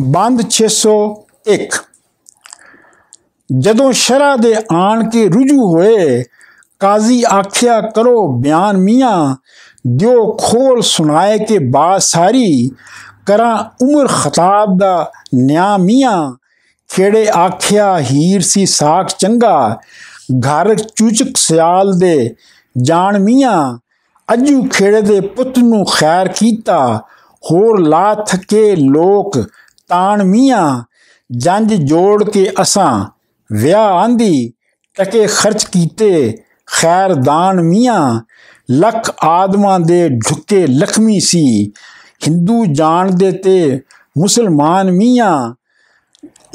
ਬੰਦ 601 ਜਦੋਂ ਸ਼ਰਾ ਦੇ ਆਣ ਕੇ ਰੁਜੂ ਹੋਏ, ਕਾਜ਼ੀ ਆਖਿਆ, ਕਰੋ ਬਿਆਨ ਮੀਆਂ, ਦਿਓ ਖੋਲ ਸੁਣਾਏ ਕੇ ਬਾਤ ਸਾਰੀ ਕਰਾਂ ਉਮਰ ਖਤਾਬ ਦਾ ਨਿਆ ਮੀਆਂ। ਖੇੜੇ ਆਖਿਆ, ਹੀਰ ਸੀ ਸਾਖ ਚੰਗਾ, ਘਰ ਚੂਚਕ ਸਿਆਲ ਦੇ ਜਾਣ ਮੀਆਂ। ਅਜੂ ਖੇੜੇ ਦੇ ਪੁੱਤ ਨੂੰ ਖੈਰ ਕੀਤਾ, ਹੋਰ ਲਾ ਥਕੇ ਲੋਕ ਤਾਣ ਮੀਆਂ ਜੰਜ ਜੋੜ ਕੇ ਅਸਾਂ ਵਿਆਹ ਆਂਦੀ ਟਕੇ ਖਰਚ ਕੀਤੇ ਖੈਰ ਦਾਨ ਮੀਆਂ ਲੱਖ ਆਦਮਾਂ ਦੇ ਝੁਕੇ ਲਖਮੀ ਸੀ ਹਿੰਦੂ ਜਾਣਦੇ ਤੇ ਮੁਸਲਮਾਨ ਮੀਆਂ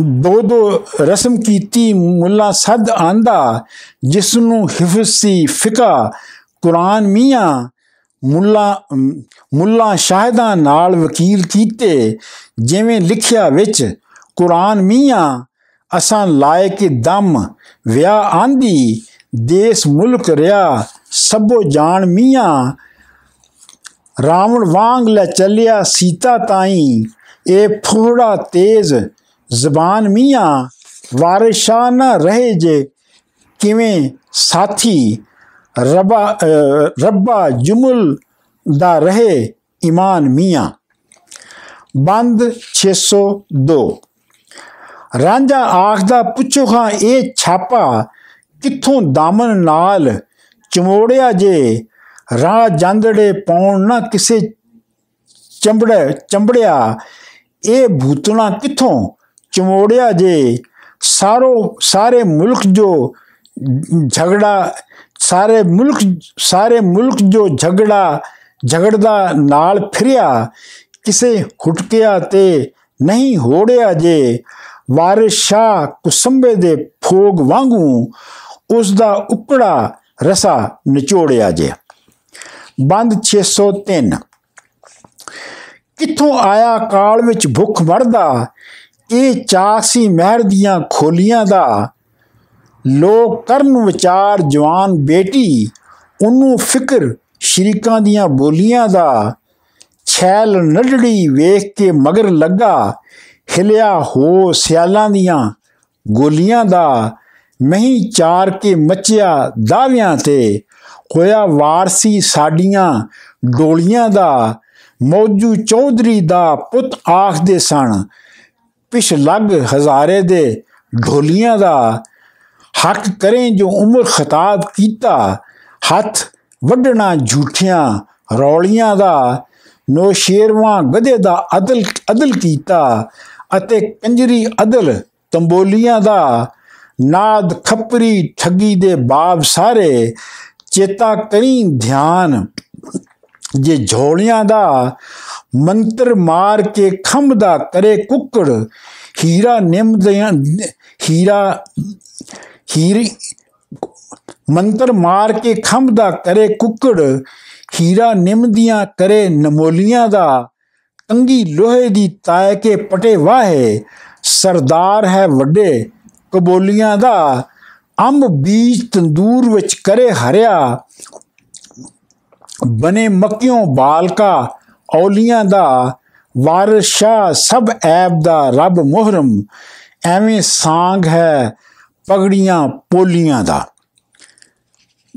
ਦੋ ਦੋ ਰਸਮ ਕੀਤੀ ਮੁੱਲਾ ਸਦ ਆਂਦਾ ਜਿਸ ਨੂੰ ਹਿਫਜ਼ ਸੀ ਫਿਕਾ ਕੁਰਾਨ ਮੀਆਂ ਮੁੱਲਾ ਮੁੱਲਾ ਸ਼ਾਹਿਦਾਂ ਨਾਲ ਵਕੀਲ ਕੀਤੇ ਜਿਵੇਂ ਲਿਖਿਆ ਵਿੱਚ ਕੁਰਾਨ ਮੀਆਂ, ਅਸਾਂ ਲਾਇ ਕੇ ਦਮ, ਵਿਆਹ ਆਂਦੀ ਦੇਸ ਮੁਲਕ ਰਿਆ, ਸਭੋ ਜਾਣ ਮੀਆਂ। ਰਾਵਣ ਵਾਂਗ ਲੈ ਚੱਲਿਆ ਸੀਤਾ ਤਾਈ, ਇਹ ਫੋੜਾ ਤੇਜ਼, ਜ਼ਬਾਨ ਮੀਆਂ, ਵਾਰਿਸ਼ਾ ਨਾ ਰਹੇ ਜੇ, ਕਿਵੇਂ ਸਾਥੀ, ਰੱਬਾ ਰੱਬਾ ਜੁਮਲ ਦਾ ਰਹੇ ਈਮਾਨ ਮੀਆਂ। ਬੰਦ 602 ਰਾਂਝਾ ਆਖਦਾ, ਪੁੱਛੋ ਹਾਂ, ਇਹ ਛਾਪਾ ਕਿੱਥੋਂ ਦਾਮਨ ਨਾਲ ਚਮੋੜਿਆ ਜੇ? ਰਾਹ ਜਾਂਦੜੇ ਪਾਉਣ ਨਾ ਕਿਸੇ ਚੰਬੜੇ, ਚੰਬੜਿਆ। ਇਹ ਭੂਤਣਾ ਕਿੱਥੋਂ ਚਮੋੜਿਆ ਜੇ? ਸਾਰੋ, ਸਾਰੇ ਮੁਲਕ ਜੋ ਝਗੜਾ, ਸਾਰੇ ਮੁਲਕ ਸਾਰੇ ਮੁਲਕ ਜੋ ਝਗੜਾ, ਝਗੜਦਾ ਨਾਲ ਫਿਰਿਆ। ਕਿਸੇ ਹੁਟਕਿਆ ਤੇ ਨਹੀਂ ਹੋੜਿਆ ਜੇ। ਵਾਰਿਸ ਸ਼ਾਹ ਕੁਸੰਬੇ ਦੇ ਫੋਗ ਵਾਂਗੂ ਉਸ ਦਾ ਉਕੜਾ ਰਸਾ ਨਿਚੋੜਿਆ ਜੇ। ਬੰਦ 603 ਕਿੱਥੋਂ ਆਇਆ ਕਾਲ ਵਿੱਚ ਭੁੱਖ ਮਰਦਾ ਇਹ ਚਾਸੀ ਮਹਿਰ ਦੀਆਂ ਖੋਲੀਆਂ ਦਾ। ਲੋਕ ਕਰਨ ਵਿਚਾਰ ਜਵਾਨ ਬੇਟੀ, ਉਹਨੂੰ ਫਿਕਰ ਸ਼ਰੀਕਾਂ ਦੀਆਂ ਬੋਲੀਆਂ ਦਾ। ਛੈਲ ਨੜੜੀ ਵੇਖ ਕੇ ਮਗਰ ਲੱਗਾ। ਹਿਲਿਆ ਹੋ ਸਿਆਲਾਂ ਦੀਆਂ ਗੋਲੀਆਂ ਦਾ। ਮਹੀਂ ਚਾਰ ਕੇ ਮੱਚਿਆ ਦਾਵਿਆਂ ਤੇ। ਹੋਇਆ ਵਾਰਸੀ ਸਾਡੀਆਂ ਡੋਲੀਆਂ ਦਾ। ਮੌਜੂ ਚੌਧਰੀ ਦਾ ਪੁੱਤ ਆਖਦੇ ਸਨ, ਪਿਛ ਲੱਗ ਹਜ਼ਾਰੇ ਦੇ ਢੋਲੀਆਂ ਦਾ। ਹੱਕ ਕਰੇ ਜੋ ਉਮਰ ਖਤਾਬ ਕੀਤਾ। ਹੱਥ ਵੱਢਣਾ ਝੂਠਿਆਂ ਰੌਲੀਆਂ ਦਾ। ਨੋ ਸ਼ੇਰਵਾ ਗਧੇ ਦਾ ਅਦਲ ਅਦਲ ਕੀਤਾ ਅਤੇ ਕੰਜਰੀ ਅਦਲ ਤੰਬੋਲੀਆਂ ਦਾ। ਨਾਦ ਖੱਪਰੀ ਠੱਗੀ ਦੇ ਬਾਬ ਸਾਰੇ, ਚੇਤਾ ਕਰੀ ਧਿਆਨ ਜੇ ਝੋਲੀਆਂ ਦਾ। ਮੰਤਰ ਮਾਰ ਕੇ ਖੰਭ ਦਾ ਕਰੇ ਕੁੱਕੜ, ਹੀਰਾ ਨਿੰਮ ਦੀਆਂ, ਹੀਰਾ, ਹੀਰੀ, ਮੰਤਰ ਮਾਰ ਕੇ ਖੰਭ ਦਾ ਕਰੇ ਕੁੱਕੜ ਹੀਰਾ ਨਿੰਮ ਦੀਆਂ ਕਰੇ ਨਮੋਲੀਆਂ ਦਾ ਕੰਗੀ ਲੋਹੇ ਦੀ ਤਾਇ ਕੇ ਪਟੇ ਵਾਹੇ, ਸਰਦਾਰ ਹੈ ਵੱਡੇ ਕਬੋਲੀਆਂ ਦਾ, ਅੰਬ ਬੀਜ ਤੰਦੂਰ ਵਿੱਚ ਕਰੇ ਹਰਿਆ ਬਨੇ ਮੱਕਿਓਂ ਬਾਲਕਾ ਔਲੀਆਂ ਦਾ, ਵਾਰਿਸ ਸ਼ਾਹ ਸਭ ਐਬ ਦਾ ਰੱਬ ਮੁਹਰਮ, ਐਵੇਂ ਸਾੰਗ ਹੈ ਪਗੜੀਆਂ ਪੋਲੀਆਂ ਦਾ।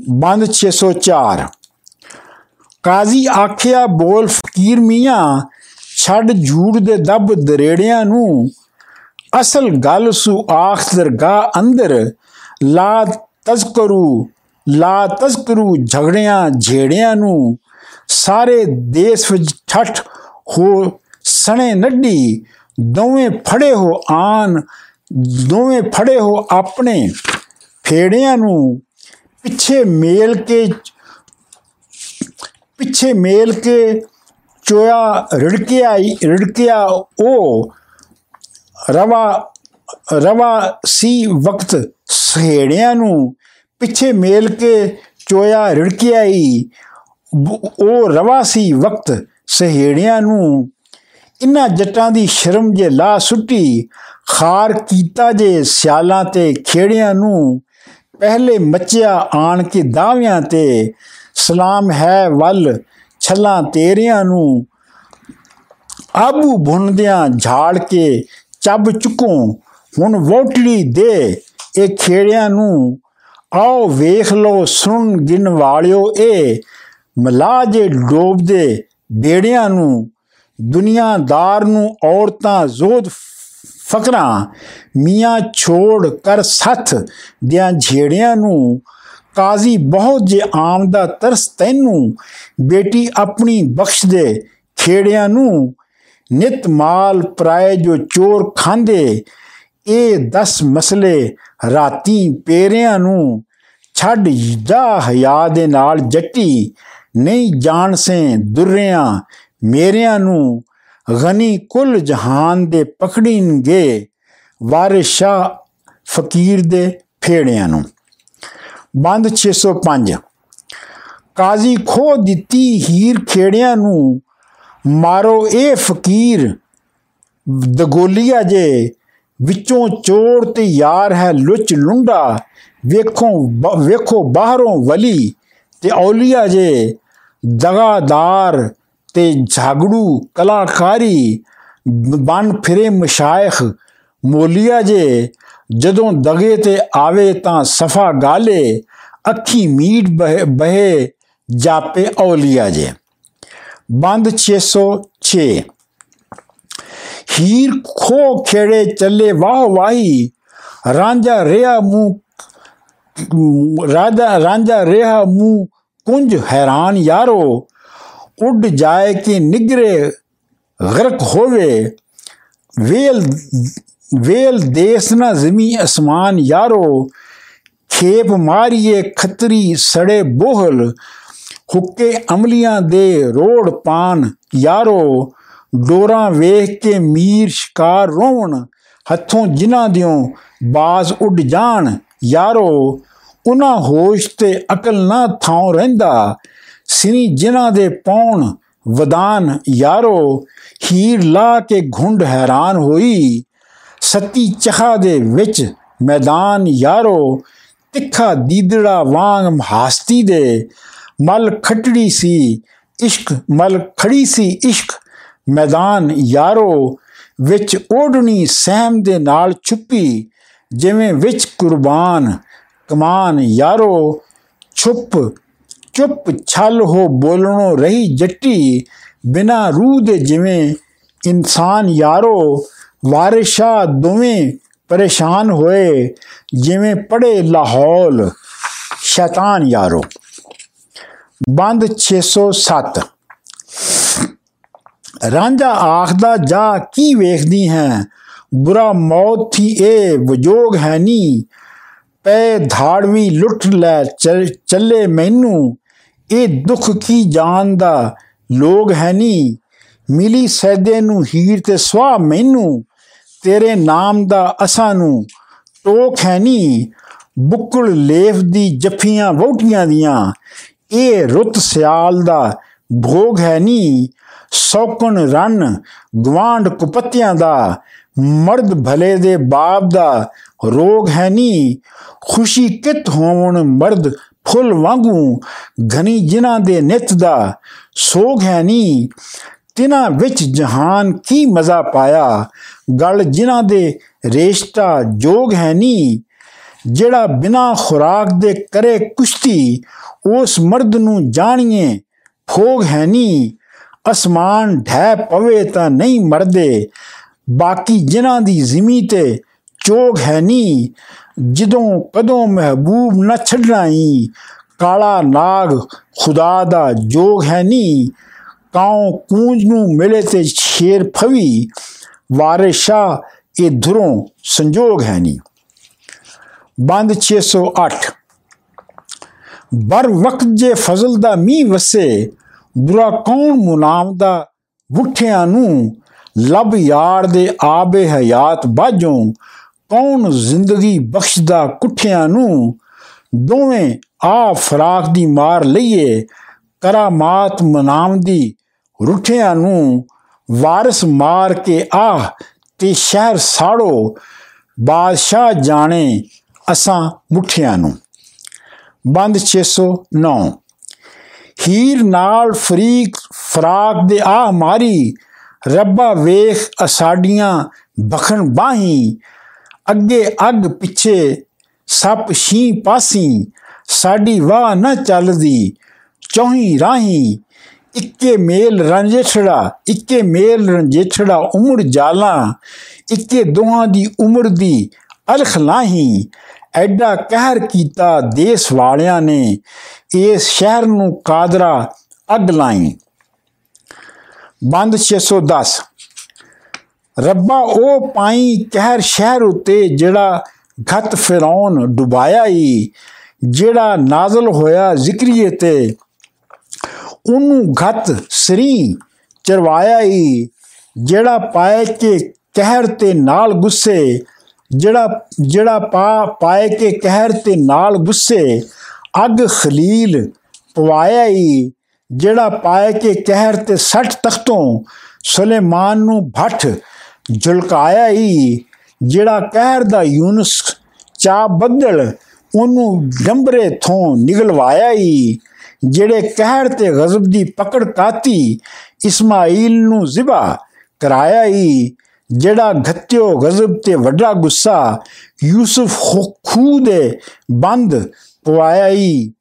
ਬੰਦ 604 ਕਾਜ਼ੀ ਆਖਿਆ, ਬੋਲ ਫਕੀਰ ਮੀਆਂ, ਛੱਡ ਝੂੜ ਦੇ ਦਬ ਦਰੇੜਿਆਂ ਨੂੰ। ਅਸਲ ਗੱਲ ਸੁ ਆਖ ਦਰਗਾਹ ਅੰਦਰ, ਲਾ ਤਜ਼ਕਰੂ ਲਾ ਤਜ਼ਕਰੂ ਝਗੜਿਆਂ ਝੇੜਿਆਂ ਨੂੰ। ਸਾਰੇ ਦੇਸ਼ ਵਿੱਚ ਠੱਠ ਹੋ ਸਣੇ ਨੱਡੀ ਦੋਵੇਂ ਫੜੇ ਹੋ ਆਨ, ਦੋਵੇਂ ਫੜੇ ਹੋ ਆਪਣੇ ਫੇੜਿਆਂ ਨੂੰ। ਪਿੱਛੇ ਮੇਲ ਕੇ ਪਿੱਛੇ ਮੇਲ ਕੇ ਚੋਇਆ, ਰੜਕਿਆ ਰੜਕਿਆ ਉਹ ਰਵਾ ਰਵਾ ਸੀ ਵਕਤ ਸਹੇੜਿਆਂ ਨੂੰ ਪਿੱਛੇ ਮੇਲ ਕੇ ਚੋਇਆ, ਰੜਕਿਆ ਹੀ ਉਹ ਰਵਾ ਸੀ ਵਕਤ ਸਹੇੜਿਆਂ ਨੂੰ ਇਨ੍ਹਾਂ ਜੱਟਾਂ ਦੀ ਸ਼ਰਮ ਜੇ ਲਾ ਸੁੱਟੀ, ਖਾਰ ਕੀਤਾ ਜੇ ਸਿਆਲਾਂ ਤੇ ਖੇੜਿਆਂ ਨੂੰ, ਪਹਿਲੇ ਮੱਚਿਆ ਆਣ ਕੇ ਦਾਵਿਆਂ ਤੇ ਸਲਾਮ ਹੈ ਵੱਲ, ਛੱਲਾਂ ਤੇਰਿਆਂ ਨੂੰ। ਆਬੂ ਬੁੰਨਦਿਆਂ ਝਾੜ ਕੇ ਚੱਬ ਚੁੱਕੂ, ਹੁਣ ਵੋਟਲੀ ਦੇ ਇਹ ਖੇੜਿਆਂ ਨੂੰ। ਆਓ ਵੇਖ ਲੋ ਸੁਣ ਗਿਣ ਵਾਲਿਓ ਇਹ, ਮਲਾਜੇ ਡੋਬਦੇ ਬੇੜਿਆਂ ਨੂੰ। ਦੁਨੀਆਦਾਰ ਨੂੰ ਔਰਤਾਂ ਜ਼ੋਦ ਫਕਰਾਂ, ਮੀਆਂ ਛੋੜ ਕਰ ਸੱਥ ਦਿਆਂ ਝੇੜਿਆਂ ਨੂੰ। ਕਾਜ਼ੀ ਬਹੁਤ ਜੇ ਆਮ ਦਾ ਤਰਸ ਤੈਨੂੰ, ਬੇਟੀ ਆਪਣੀ ਬਖਸ਼ ਦੇ ਖੇੜਿਆਂ ਨੂੰ। ਨਿਤ ਮਾਲ ਪਰਾਏ ਜੋ ਚੋਰ ਖਾਂਦੇ, ਇਹ 10 ਮਸਲੇ ਰਾਤੀ ਪੇਰਿਆਂ ਨੂੰ। ਛੱਡ ਜਾ ਹਿਆ ਦੇ ਨਾਲ ਜੱਟੀ, ਨਹੀਂ ਜਾਣ ਸੇ ਦੁਰਿਆਂ ਮੇਰਿਆਂ ਨੂੰ। ਗਨੀ ਕੁਲ ਜਹਾਨ ਦੇ ਪਕੜੀਂਗੇ ਵਾਰਿਸ ਸ਼ਾ ਫਕੀਰ ਦੇ ਫੇੜਿਆਂ ਨੂੰ। ਬੰਦ 605 ਕਾਜ਼ੀ ਖੋ ਦਿੱਤੀ ਹੀਰ ਖੇੜਿਆਂ ਨੂੰ, ਮਾਰੋ ਇਹ ਫਕੀਰ, ਦਗੋਲੀਆ ਜੇ, ਵਿੱਚੋਂ ਚੋਰ ਤੇ ਯਾਰ ਹੈ ਲੁੱਚ ਲੁੰਡਾ, ਵੇਖੋ ਵੇਖੋ ਬਾਹਰੋਂ ਵਲੀ ਤੇ ਔਲੀਆ ਜੇ, ਦਗਾਦਾਰ ਤੇ ਝਗੜੂ ਕਲਾਕਾਰੀ, ਬਨ ਫਿਰੇ ਮਸ਼ਾਇਖ, ਮੋਲੀਆ ਜੇ ਜਦੋਂ ਦਗੇ ਤੇ ਆਵੇ ਤਾਂ ਸਫਾ ਗਾਲੇ ਅੱਖੀ ਮੀਟ ਬਹਿ ਜਾਪੇ ਔਲੀਆ ਜੇ ਬੰਦ 606 ਹੀਰ ਖੋ ਖੇੜੇ ਚੱਲੇ ਵਾਹ ਵਾਹੀ ਰਾਂਝਾ ਰਿਆ ਮੂੰ ਰਾਜਾ ਰਾਂਝਾ ਰਿਹਾ ਮੂੰ ਕੁੰਜ ਹੈਰਾਨ ਯਾਰੋ ਉੱਡ ਜਾਏ ਕਿ ਨਿਗਰੇ ਗਰਕ ਹੋਵੇ ਵੇਲ ਵੇਲ ਦੇਸ ਨਾ ਜ਼ਮੀ ਅਸਮਾਨ ਯਾਰੋ, ਖੇਪ ਮਾਰੀਏ ਖਤਰੀ ਸੜੇ ਬੋਹਲ, ਹੁੱਕੇ ਅਮਲੀਆਂ ਦੇ ਰੋੜ ਪਾਨ ਯਾਰੋ, ਡੋਰਾ ਵੇਖ ਕੇ ਮੀਰ ਸ਼ਿਕਾਰ ਰੋਣ ਹੱਥੋਂ ਜਿਨ੍ਹਾਂ ਦਿਓ ਬਾਜ਼ ਉੱਡ ਜਾਣ ਯਾਰੋ ਉਹਨਾਂ ਹੋਸ਼ ਤੇ ਅਕਲ ਨਾ ਥਾਂ ਰਹਿੰਦਾ, ਸਿਨੀ ਜਿਨ੍ਹਾਂ ਦੇ ਪੌਣ ਵਦਾਨ ਯਾਰੋ, ਹੀਰ ਲਾ ਕੇ ਘੁੰਡ ਹੈਰਾਨ ਹੋਈ ਸੱਤੀ ਚਖਾ ਦੇ ਵਿੱਚ ਮੈਦਾਨ ਯਾਰੋ, ਤਿੱਖਾ ਦੀਦੜਾ ਵਾਂਗ ਹਾਸਤੀ ਦੇ। ਮਲ ਖਟੜੀ ਸੀ, ਇਸ਼ਕ ਮਲ ਖੜੀ ਸੀ ਇਸ਼ਕ। ਮੈਦਾਨ ਯਾਰੋ, ਵਿੱਚ ਓੜਣੀ ਸਹਿਮ ਦੇ ਨਾਲ ਛੁਪੀ। ਜਿਵੇਂ ਵਿੱਚ ਕੁਰਬਾਨ, ਕਮਾਨ ਯਾਰੋ, ਛੁਪ, ਚੁੱਪ ਛਲ ਹੋ ਬੋਲਣੋਂ ਰਹੀ ਜੱਟੀ। ਬਿਨਾ ਰੂਹ ਦੇ ਜਿਵੇਂ ਇਨਸਾਨ ਯਾਰੋ ਵਾਰਿਸ਼ਾ ਦੋਵੇਂ ਪਰੇਸ਼ਾਨ ਹੋਏ, ਜਿਵੇਂ ਪੜੇ ਲਾਹੌਲ। ਸ਼ੈਤਾਨ ਯਾਰੋ, ਬੰਦ 607 ਰਾਂਝਾ ਆਖਦਾ, ਜਾ, ਕੀ ਵੇਖਦੀ ਹੈ? ਬੁਰਾ ਮੌਤ ਥੀ ਇਹ ਵਜੋਗ ਹੈ ਨੀ। ਪੈ ਧਾੜਵੀ ਲੁੱਟ ਲੈ, ਚੱਲੇ ਮੈਨੂੰ। ਇਹ ਦੁੱਖ ਕੀ ਜਾਣਦਾ? ਲੋਗ ਹੈ ਨੀ। ਮਿਲੀ ਸੈਦੇ ਨੂੰ ਹੀਰ ਤੇ ਸਵਾ ਮੈਨੂੰ। ਤੇਰੇ ਨਾਮ ਦਾ ਅਸਾਂ ਨੂੰ ਟੋਕ ਹੈ ਨੀ ਬੁੱਕਲ ਲੇਫ ਦੀ ਜੱਫੀਆਂ ਵੋਟੀਆਂ ਦੀਆਂ, ਇਹ ਰੁੱਤ ਸਿਆਲ ਦਾ ਭੋਗ ਹੈ ਨੀ ਸੌਕਣ ਰਨ ਗਵਾਂਡ ਕੁਪੱਤਿਆਂ ਦਾ, ਮਰਦ ਭਲੇ ਦੇ ਬਾਪ ਦਾ ਰੋਗ ਹੈ ਨੀ ਖੁਸ਼ੀ ਕਿਤ ਹੋਵਣ ਮਰਦ ਫੁੱਲ ਵਾਂਗੂ, ਘਨੀ ਜਿਨ੍ਹਾਂ ਦੇ ਨਿਤ ਦਾ ਸੋਗ ਹੈ ਨੀ ਤਿਨਾ ਵਿੱਚ ਜਹਾਨ ਕੀ ਮਜ਼ਾ ਪਾਇਆ? ਗਲ ਜਿਨ੍ਹਾਂ ਦੇ ਰੇਸ਼ਤਾ ਜੋਗ ਹੈ ਨੀ ਜਿਹੜਾ ਬਿਨਾ ਖੁਰਾਕ ਦੇ ਕਰੇ ਕੁਸ਼ਤੀ, ਉਸ ਮਰਦ ਨੂੰ ਜਾਣੀਏ ਫੋਗ ਹੈ ਨੀ ਅਸਮਾਨ ਢਹਿ ਪਵੇ ਤਾਂ ਨਹੀਂ ਮਰਦੇ, ਬਾਕੀ ਜਿਨ੍ਹਾਂ ਦੀ ਜ਼ਮੀ ਤੇ ਚੋਗ ਹੈ ਨੀ ਜਦੋਂ ਕਦੋਂ ਮਹਿਬੂਬ ਨਾ ਛੱਡਣਾਈ ਕਾਲਾ ਨਾਗ ਖੁਦਾ ਦਾ ਜੋਗ ਹੈ ਨੀ ਕਾਉ ਕੂੰਜ ਨੂੰ ਮਿਲੇ ਤੇ ਸ਼ੇਰ ਫਵੀ? ਵਾਰਿਸ਼ਾ, ਇਹ ਧਰੋਂ ਸੰਜੋਗ ਹੈ ਨੀ ਬੰਦ 608 ਬਰ ਵਕਤ ਜੇ ਫਜ਼ਲ ਦਾ ਮੀ ਵਸੇ, ਬੁਰਾ ਕੌਣ ਮੁਨਾਮਦਾ ਵੁੱਠਿਆਂ ਨੂੰ? ਲਬ ਯਾਰ ਦੇ ਆਬੇ ਹਯਾਤ ਬਾਝੋਂ, ਕੌਣ ਜ਼ਿੰਦਗੀ ਬਖਸ਼ਦਾ ਕੁੱਠਿਆਂ ਨੂੰ? ਦੋਵੇਂ ਆ ਫਰਾਕ ਦੀ ਮਾਰ ਲਈਏ, ਕਰਾਮਾਤ ਮਨਾਮ ਦੀ ਰੁੱਠਿਆਂ ਨੂੰ ਵਾਰਿਸ ਮਾਰ ਕੇ ਆਹ ਤੇ ਸ਼ਹਿਰ ਸਾੜੋ, ਬਾਦਸ਼ਾਹ ਜਾਣੇ ਅਸਾਂ ਮੁੱਠਿਆਂ ਨੂੰ। ਬੰਦ 609 ਹੀਰ ਨਾਲ ਫਰੀਕ ਫਰਾਕ ਦੇ ਆ ਮਾਰੀ, ਰੱਬਾ ਵੇਖ ਅਸਾਡੀਆਂ ਬਖਣ ਬਾਹੀ, ਅੱਗੇ ਅੱਗ ਪਿੱਛੇ ਸੱਪ ਸ਼ੀ ਪਾਸੀ, ਸਾਡੀ ਵਾਹ ਨਾ ਚੱਲਦੀ, ਚੌਹੀ ਰਾਹੀ ਇੱਕੇ ਮੇਲ ਰੰਜੇਛੜਾ ਇੱਕੇ ਮੇਲ ਰੰਜੇਛੜਾ ਉਮਰ ਜਾਲਾ, ਇੱਕੇ ਦੋਹਾਂ ਦੀ ਉਮਰ ਦੀ ਅਲਖ ਲਾਹੀ। ਐਡਾ ਕਹਿਰ ਕੀਤਾ ਦੇਸ਼ ਵਾਲਿਆਂ ਨੇ, ਇਸ ਸ਼ਹਿਰ ਨੂੰ ਕਾਦਰਾ ਅੱਗ ਲਾਈ ਬੰਦ 610 ਰੱਬਾ ਉਹ ਪਾਈ ਕਹਿਰ ਸ਼ਹਿਰ ਉਤੇ ਜਿਹੜਾ ਘਤ ਫਿਰੌਨ ਡੁਬਾਇਆ ਹੀ ਜਿਹੜਾ ਨਾਜ਼ਲ ਹੋਇਆ ਜ਼ਿਕਰੀਏ ਤੇ ਉਹਨੂੰ ਘਤ ਸਰੀ ਚਰਵਾਇਆ ਹੀ ਜਿਹੜਾ ਪਾਏ ਕੇ ਕਹਿਰ ਤੇ ਨਾਲ ਗੁੱਸੇ, ਜਿਹੜਾ ਜਿਹੜਾ ਪਾ ਪਾਏ ਕੇ ਕਹਿਰ ਤੇ ਨਾਲ ਗੁੱਸੇ, ਅੱਗ ਖਲੀਲ ਪਵਾਇਆ ਹੀ ਜਿਹੜਾ ਪਾਏ ਕੇ ਕਹਿਰ ਤੇ 60 ਤਖਤੋਂ ਸੁਲੇਮਾਨ ਨੂੰ ਭੱਠ ਝੁਲਕਾਇਆ ਹੀ ਜਿਹੜਾ ਕਹਿਰ ਦਾ ਯੂਨਸ ਚਾ ਬੱਦਲ ਉਹਨੂੰ ਡੰਬਰੇ ਥੋਂ ਨਿਗਲਵਾਇਆ ਹੀ ਜਿਹੜੇ ਕਹਿਰ ਤੇ ਗਜ਼ਬ ਦੀ ਪਕੜ ਕਾਤੀ, ਇਸਮਾਈਲ ਨੂੰ ਜ਼ਿਬਾ ਕਰਾਇਆ ਹੀ ਜਿਹੜਾ ਘੱਤਿਓ ਗਜ਼ਬ ਤੇ ਵੱਡਾ ਗੁੱਸਾ ਯੂਸਫ ਖੂ ਦੇ ਬੰਦ ਪਵਾਇਆ ਹੀ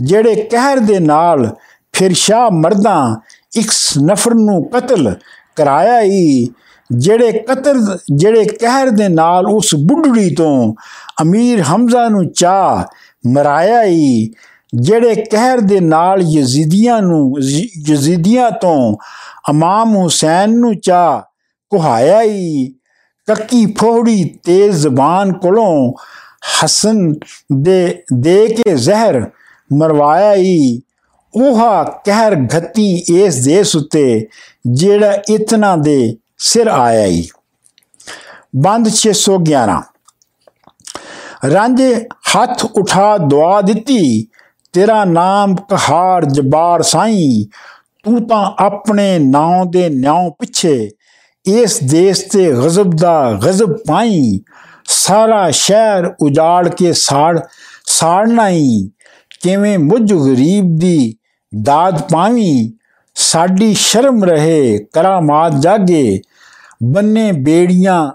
ਜਿਹੜੇ ਕਹਿਰ ਦੇ ਨਾਲ ਫਿਰ ਸ਼ਾ ਮਰਦਾਂ ਇੱਕ ਨਫਰ ਨੂੰ ਕਤਲ ਕਰਾਇਆ ਹੀ ਜਿਹੜੇ ਕਤਲ, ਜਿਹੜੇ ਕਹਿਰ ਦੇ ਨਾਲ ਉਸ ਬੁੱਢੜੀ ਤੋਂ ਅਮੀਰ ਹਮਜ਼ਾ ਨੂੰ ਚਾ ਮਰਾਇਆ ਹੀ ਜਿਹੜੇ ਕਹਿਰ ਦੇ ਨਾਲ ਯਜ਼ੀਦੀਆਂ ਨੂੰ ਯਜ਼ੀਦੀਆਂ ਤੋਂ ਇਮਾਮ ਹੁਸੈਨ ਨੂੰ ਚਾ ਕੁਹਾਇਆ ਹੀ ਕੱਕੀ ਫੋੜੀ ਤੇਜ਼ ਜ਼ਬਾਨ ਕੋਲੋਂ ਹਸਨ ਦੇ ਦੇ ਕੇ ਜ਼ਹਿਰ ਮਰਵਾਇਆ ਹੀ ਉਹਾ ਕਹਿਰ ਘਤੀ ਇਸ ਦੇਸ ਉਤੇ ਜਿਹੜਾ ਇਤਨਾ ਦੇ ਸਿਰ ਆਇਆ ਹੀ ਬੰਦ 611 ਰਾਂਝੇ ਹੱਥ ਉਠਾ ਦੁਆ ਦਿੱਤੀ ਤੇਰਾ ਨਾਮ ਕਹਾਰ ਜਬਾਰ ਸਾਈ, ਤੂੰ ਤਾਂ ਆਪਣੇ ਨਾਂ ਦੇ ਨਿਆਂ ਪਿੱਛੇ ਇਸ ਦੇਸ ਤੇ ਗਜ਼ਬ ਦਾ ਗਜ਼ਬ ਪਾਈ, ਸਾਰਾ ਸ਼ਹਿਰ ਉਜਾੜ ਕੇ ਸਾੜ ਸਾੜਨਾ ਹੀ ਕਿਵੇਂ ਮੁਝ ਗਰੀਬ ਦੀ ਦਾਦ ਪਾਵੀ, ਸਾਡੀ ਸ਼ਰਮ ਰਹੇ ਕਰਾਮਾਤ ਜਾਗੇ, ਬੰਨੇ ਬੇੜੀਆਂ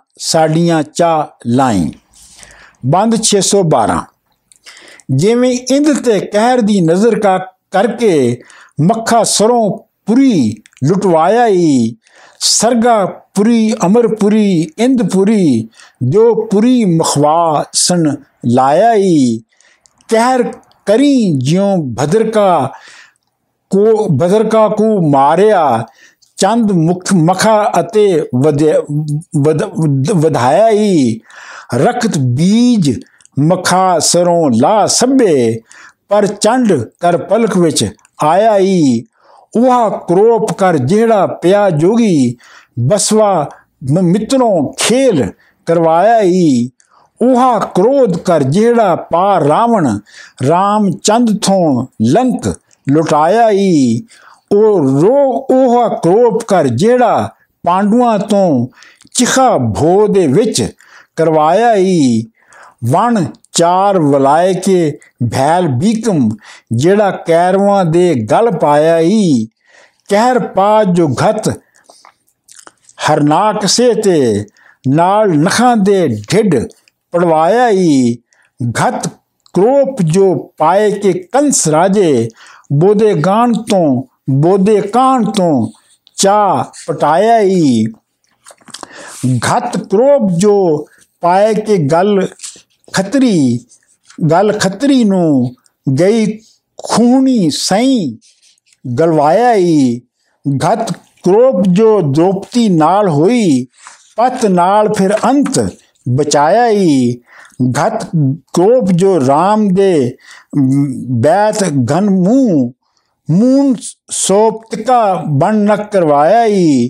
ਸਾਡੀਆਂ ਚਾ ਲਾਈ ਬੰਦ 612 ਜਿਵੇਂ ਇੰਦ ਤੇ ਕਹਿਰ ਦੀ ਨਜ਼ਰ ਕਾ ਕਰਕੇ ਮੱਖਾ ਸਰੋਂ ਪੁਰੀ ਲੁਟਵਾਇਆ ਹੀ ਸਰਗਾ ਪੁਰੀ ਅਮਰਪੁਰੀ ਇੰਦਪੁਰੀ ਜੋ ਪੁਰੀ ਮਖਵਾ ਸਨ ਲਾਇਆ ਹੀ ਕਹਿਰ ਕਰੀ ਜਿਉ ਭਦਰਕਾ ਕੋ ਬਦਰਕਾ ਕੋ ਮਾਰਿਆ ਚੰਦ ਮੁਖ ਮਖਾ ਅਤੇ ਵਧਾਇਆ ਹੀ ਰਖਤ ਬੀਜ ਮਖਾ ਸਰੋਂ ਲਾ ਸਭੇ, ਪਰ ਚੰਡ ਕਰ ਪਲਕ ਵਿੱਚ ਆਇਆ ਹੀ ਉਹ ਕਰੋਪ ਕਰ ਜਿਹੜਾ ਪਿਆ ਜੋਗੀ, ਬਸਵਾ ਮਿੱਤਰੋਂ ਖੇਲ ਕਰਵਾਇਆ ਹੀ ਉਹ ਕ੍ਰੋਧ ਕਰ ਜਿਹੜਾ ਪਾ ਰਾਵਣ ਰਾਮ ਚੰਦ ਥੋਂ ਲੰਕ ਲੁਟਾਇਆ ਹੀ ਉਹ ਰੋ, ਉਹ ਕ੍ਰੋਪ ਕਰ ਜਿਹੜਾ ਪਾਂਡੂਆਂ ਤੋਂ ਚਿਖਾ ਭੋ ਦੇ ਵਿੱਚ ਕਰਵਾਇਆ ਹੀ ਵਣ ਚਾਰ ਵਲਾਏ ਕੇ ਭੈਲ ਬੀਕਮ, ਜਿਹੜਾ ਕੈਰਵਾਂ ਦੇ ਗਲ ਪਾਇਆ ਈ। ਕਹਿਰ ਪਾ ਜੋ ਘਤ ਹਰਨਾਕ ਸੇ ਤੇ ਨਾਲ ਨਖਾਂ ਦੇ ਢਿੱਡ ਪੜਵਾਇਆ ਈ। ਘਤ ਕ੍ਰੋਪ ਜੋ ਪਾਏ ਕੇ ਕੰਸ ਰਾਜੇ, ਬੋਦੇ ਗਾਣ ਤੋਂ, ਬੋਦੇ ਕਾਣ ਤੋਂ ਚਾ ਪਟਾਇਆ ਈ। ਘਤ ਕ੍ਰੋਪ ਜੋ ਪਾਏ ਕੇ ਗਲ ਖਤਰੀ, ਗੱਲ ਖਤਰੀ ਨੂੰ ਗਈ ਖੂਨੀ ਸਈ ਗਲਵਾਇਆ ਹੀ ਘਤ ਕ੍ਰੋਪ ਜੋ ਦ੍ਰੋਪਤੀ ਨਾਲ ਹੋਈ, ਪਤ ਨਾਲ ਫਿਰ ਅੰਤ ਬਚਾਇਆ ਈ ਘਤ ਕ੍ਰੋਪ ਜੋ RAM ਦੇ ਬੈਤ ਘਨ ਮੂੰਹ ਮੂਨ ਸੋਪਤਕਾ ਬਣ ਨ ਕਰਵਾਇਆ ਈ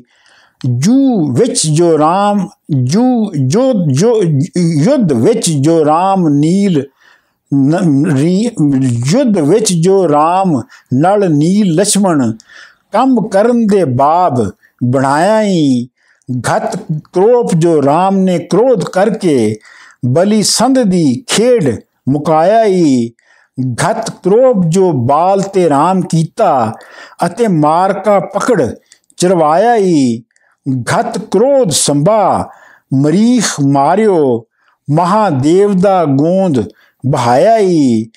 ਜੂ ਵਿੱਚ ਜੋ RAM ਜੂ, ਜੋ ਜੋ, ਯੁੱਧ ਵਿੱਚ ਜੋ RAM ਨੀਲ ਯੁੱਧ ਵਿੱਚ ਜੋ RAM ਨਲ ਨੀਲ ਲਛਮਣ, ਕੰਮ ਕਰਨ ਦੇ ਬਾਬ ਬਣਾਇਆ ਹੀ ਘਤ ਕ੍ਰੋਪ ਜੋ RAM ਨੇ ਕ੍ਰੋਧ ਕਰਕੇ ਬਲੀ ਸੰਧ ਦੀ ਖੇਡ ਮੁਕਾਇਆ ਹੀ ਘਤ ਕ੍ਰੋਪ ਜੋ ਬਾਲ ਤੇ RAM ਕੀਤਾ ਅਤੇ ਮਾਰ ਕਾ ਪਕੜ ਚਰਵਾਇਆ ਹੀ ਘਤ ਕ੍ਰੋਧ ਸੰਭਾ, ਮਰੀਖ ਮਾਰਿਓ, ਮਹਾਦੇਵ ਦਾ ਗੋਂਦ ਬਹਾਇਆ ਹੀ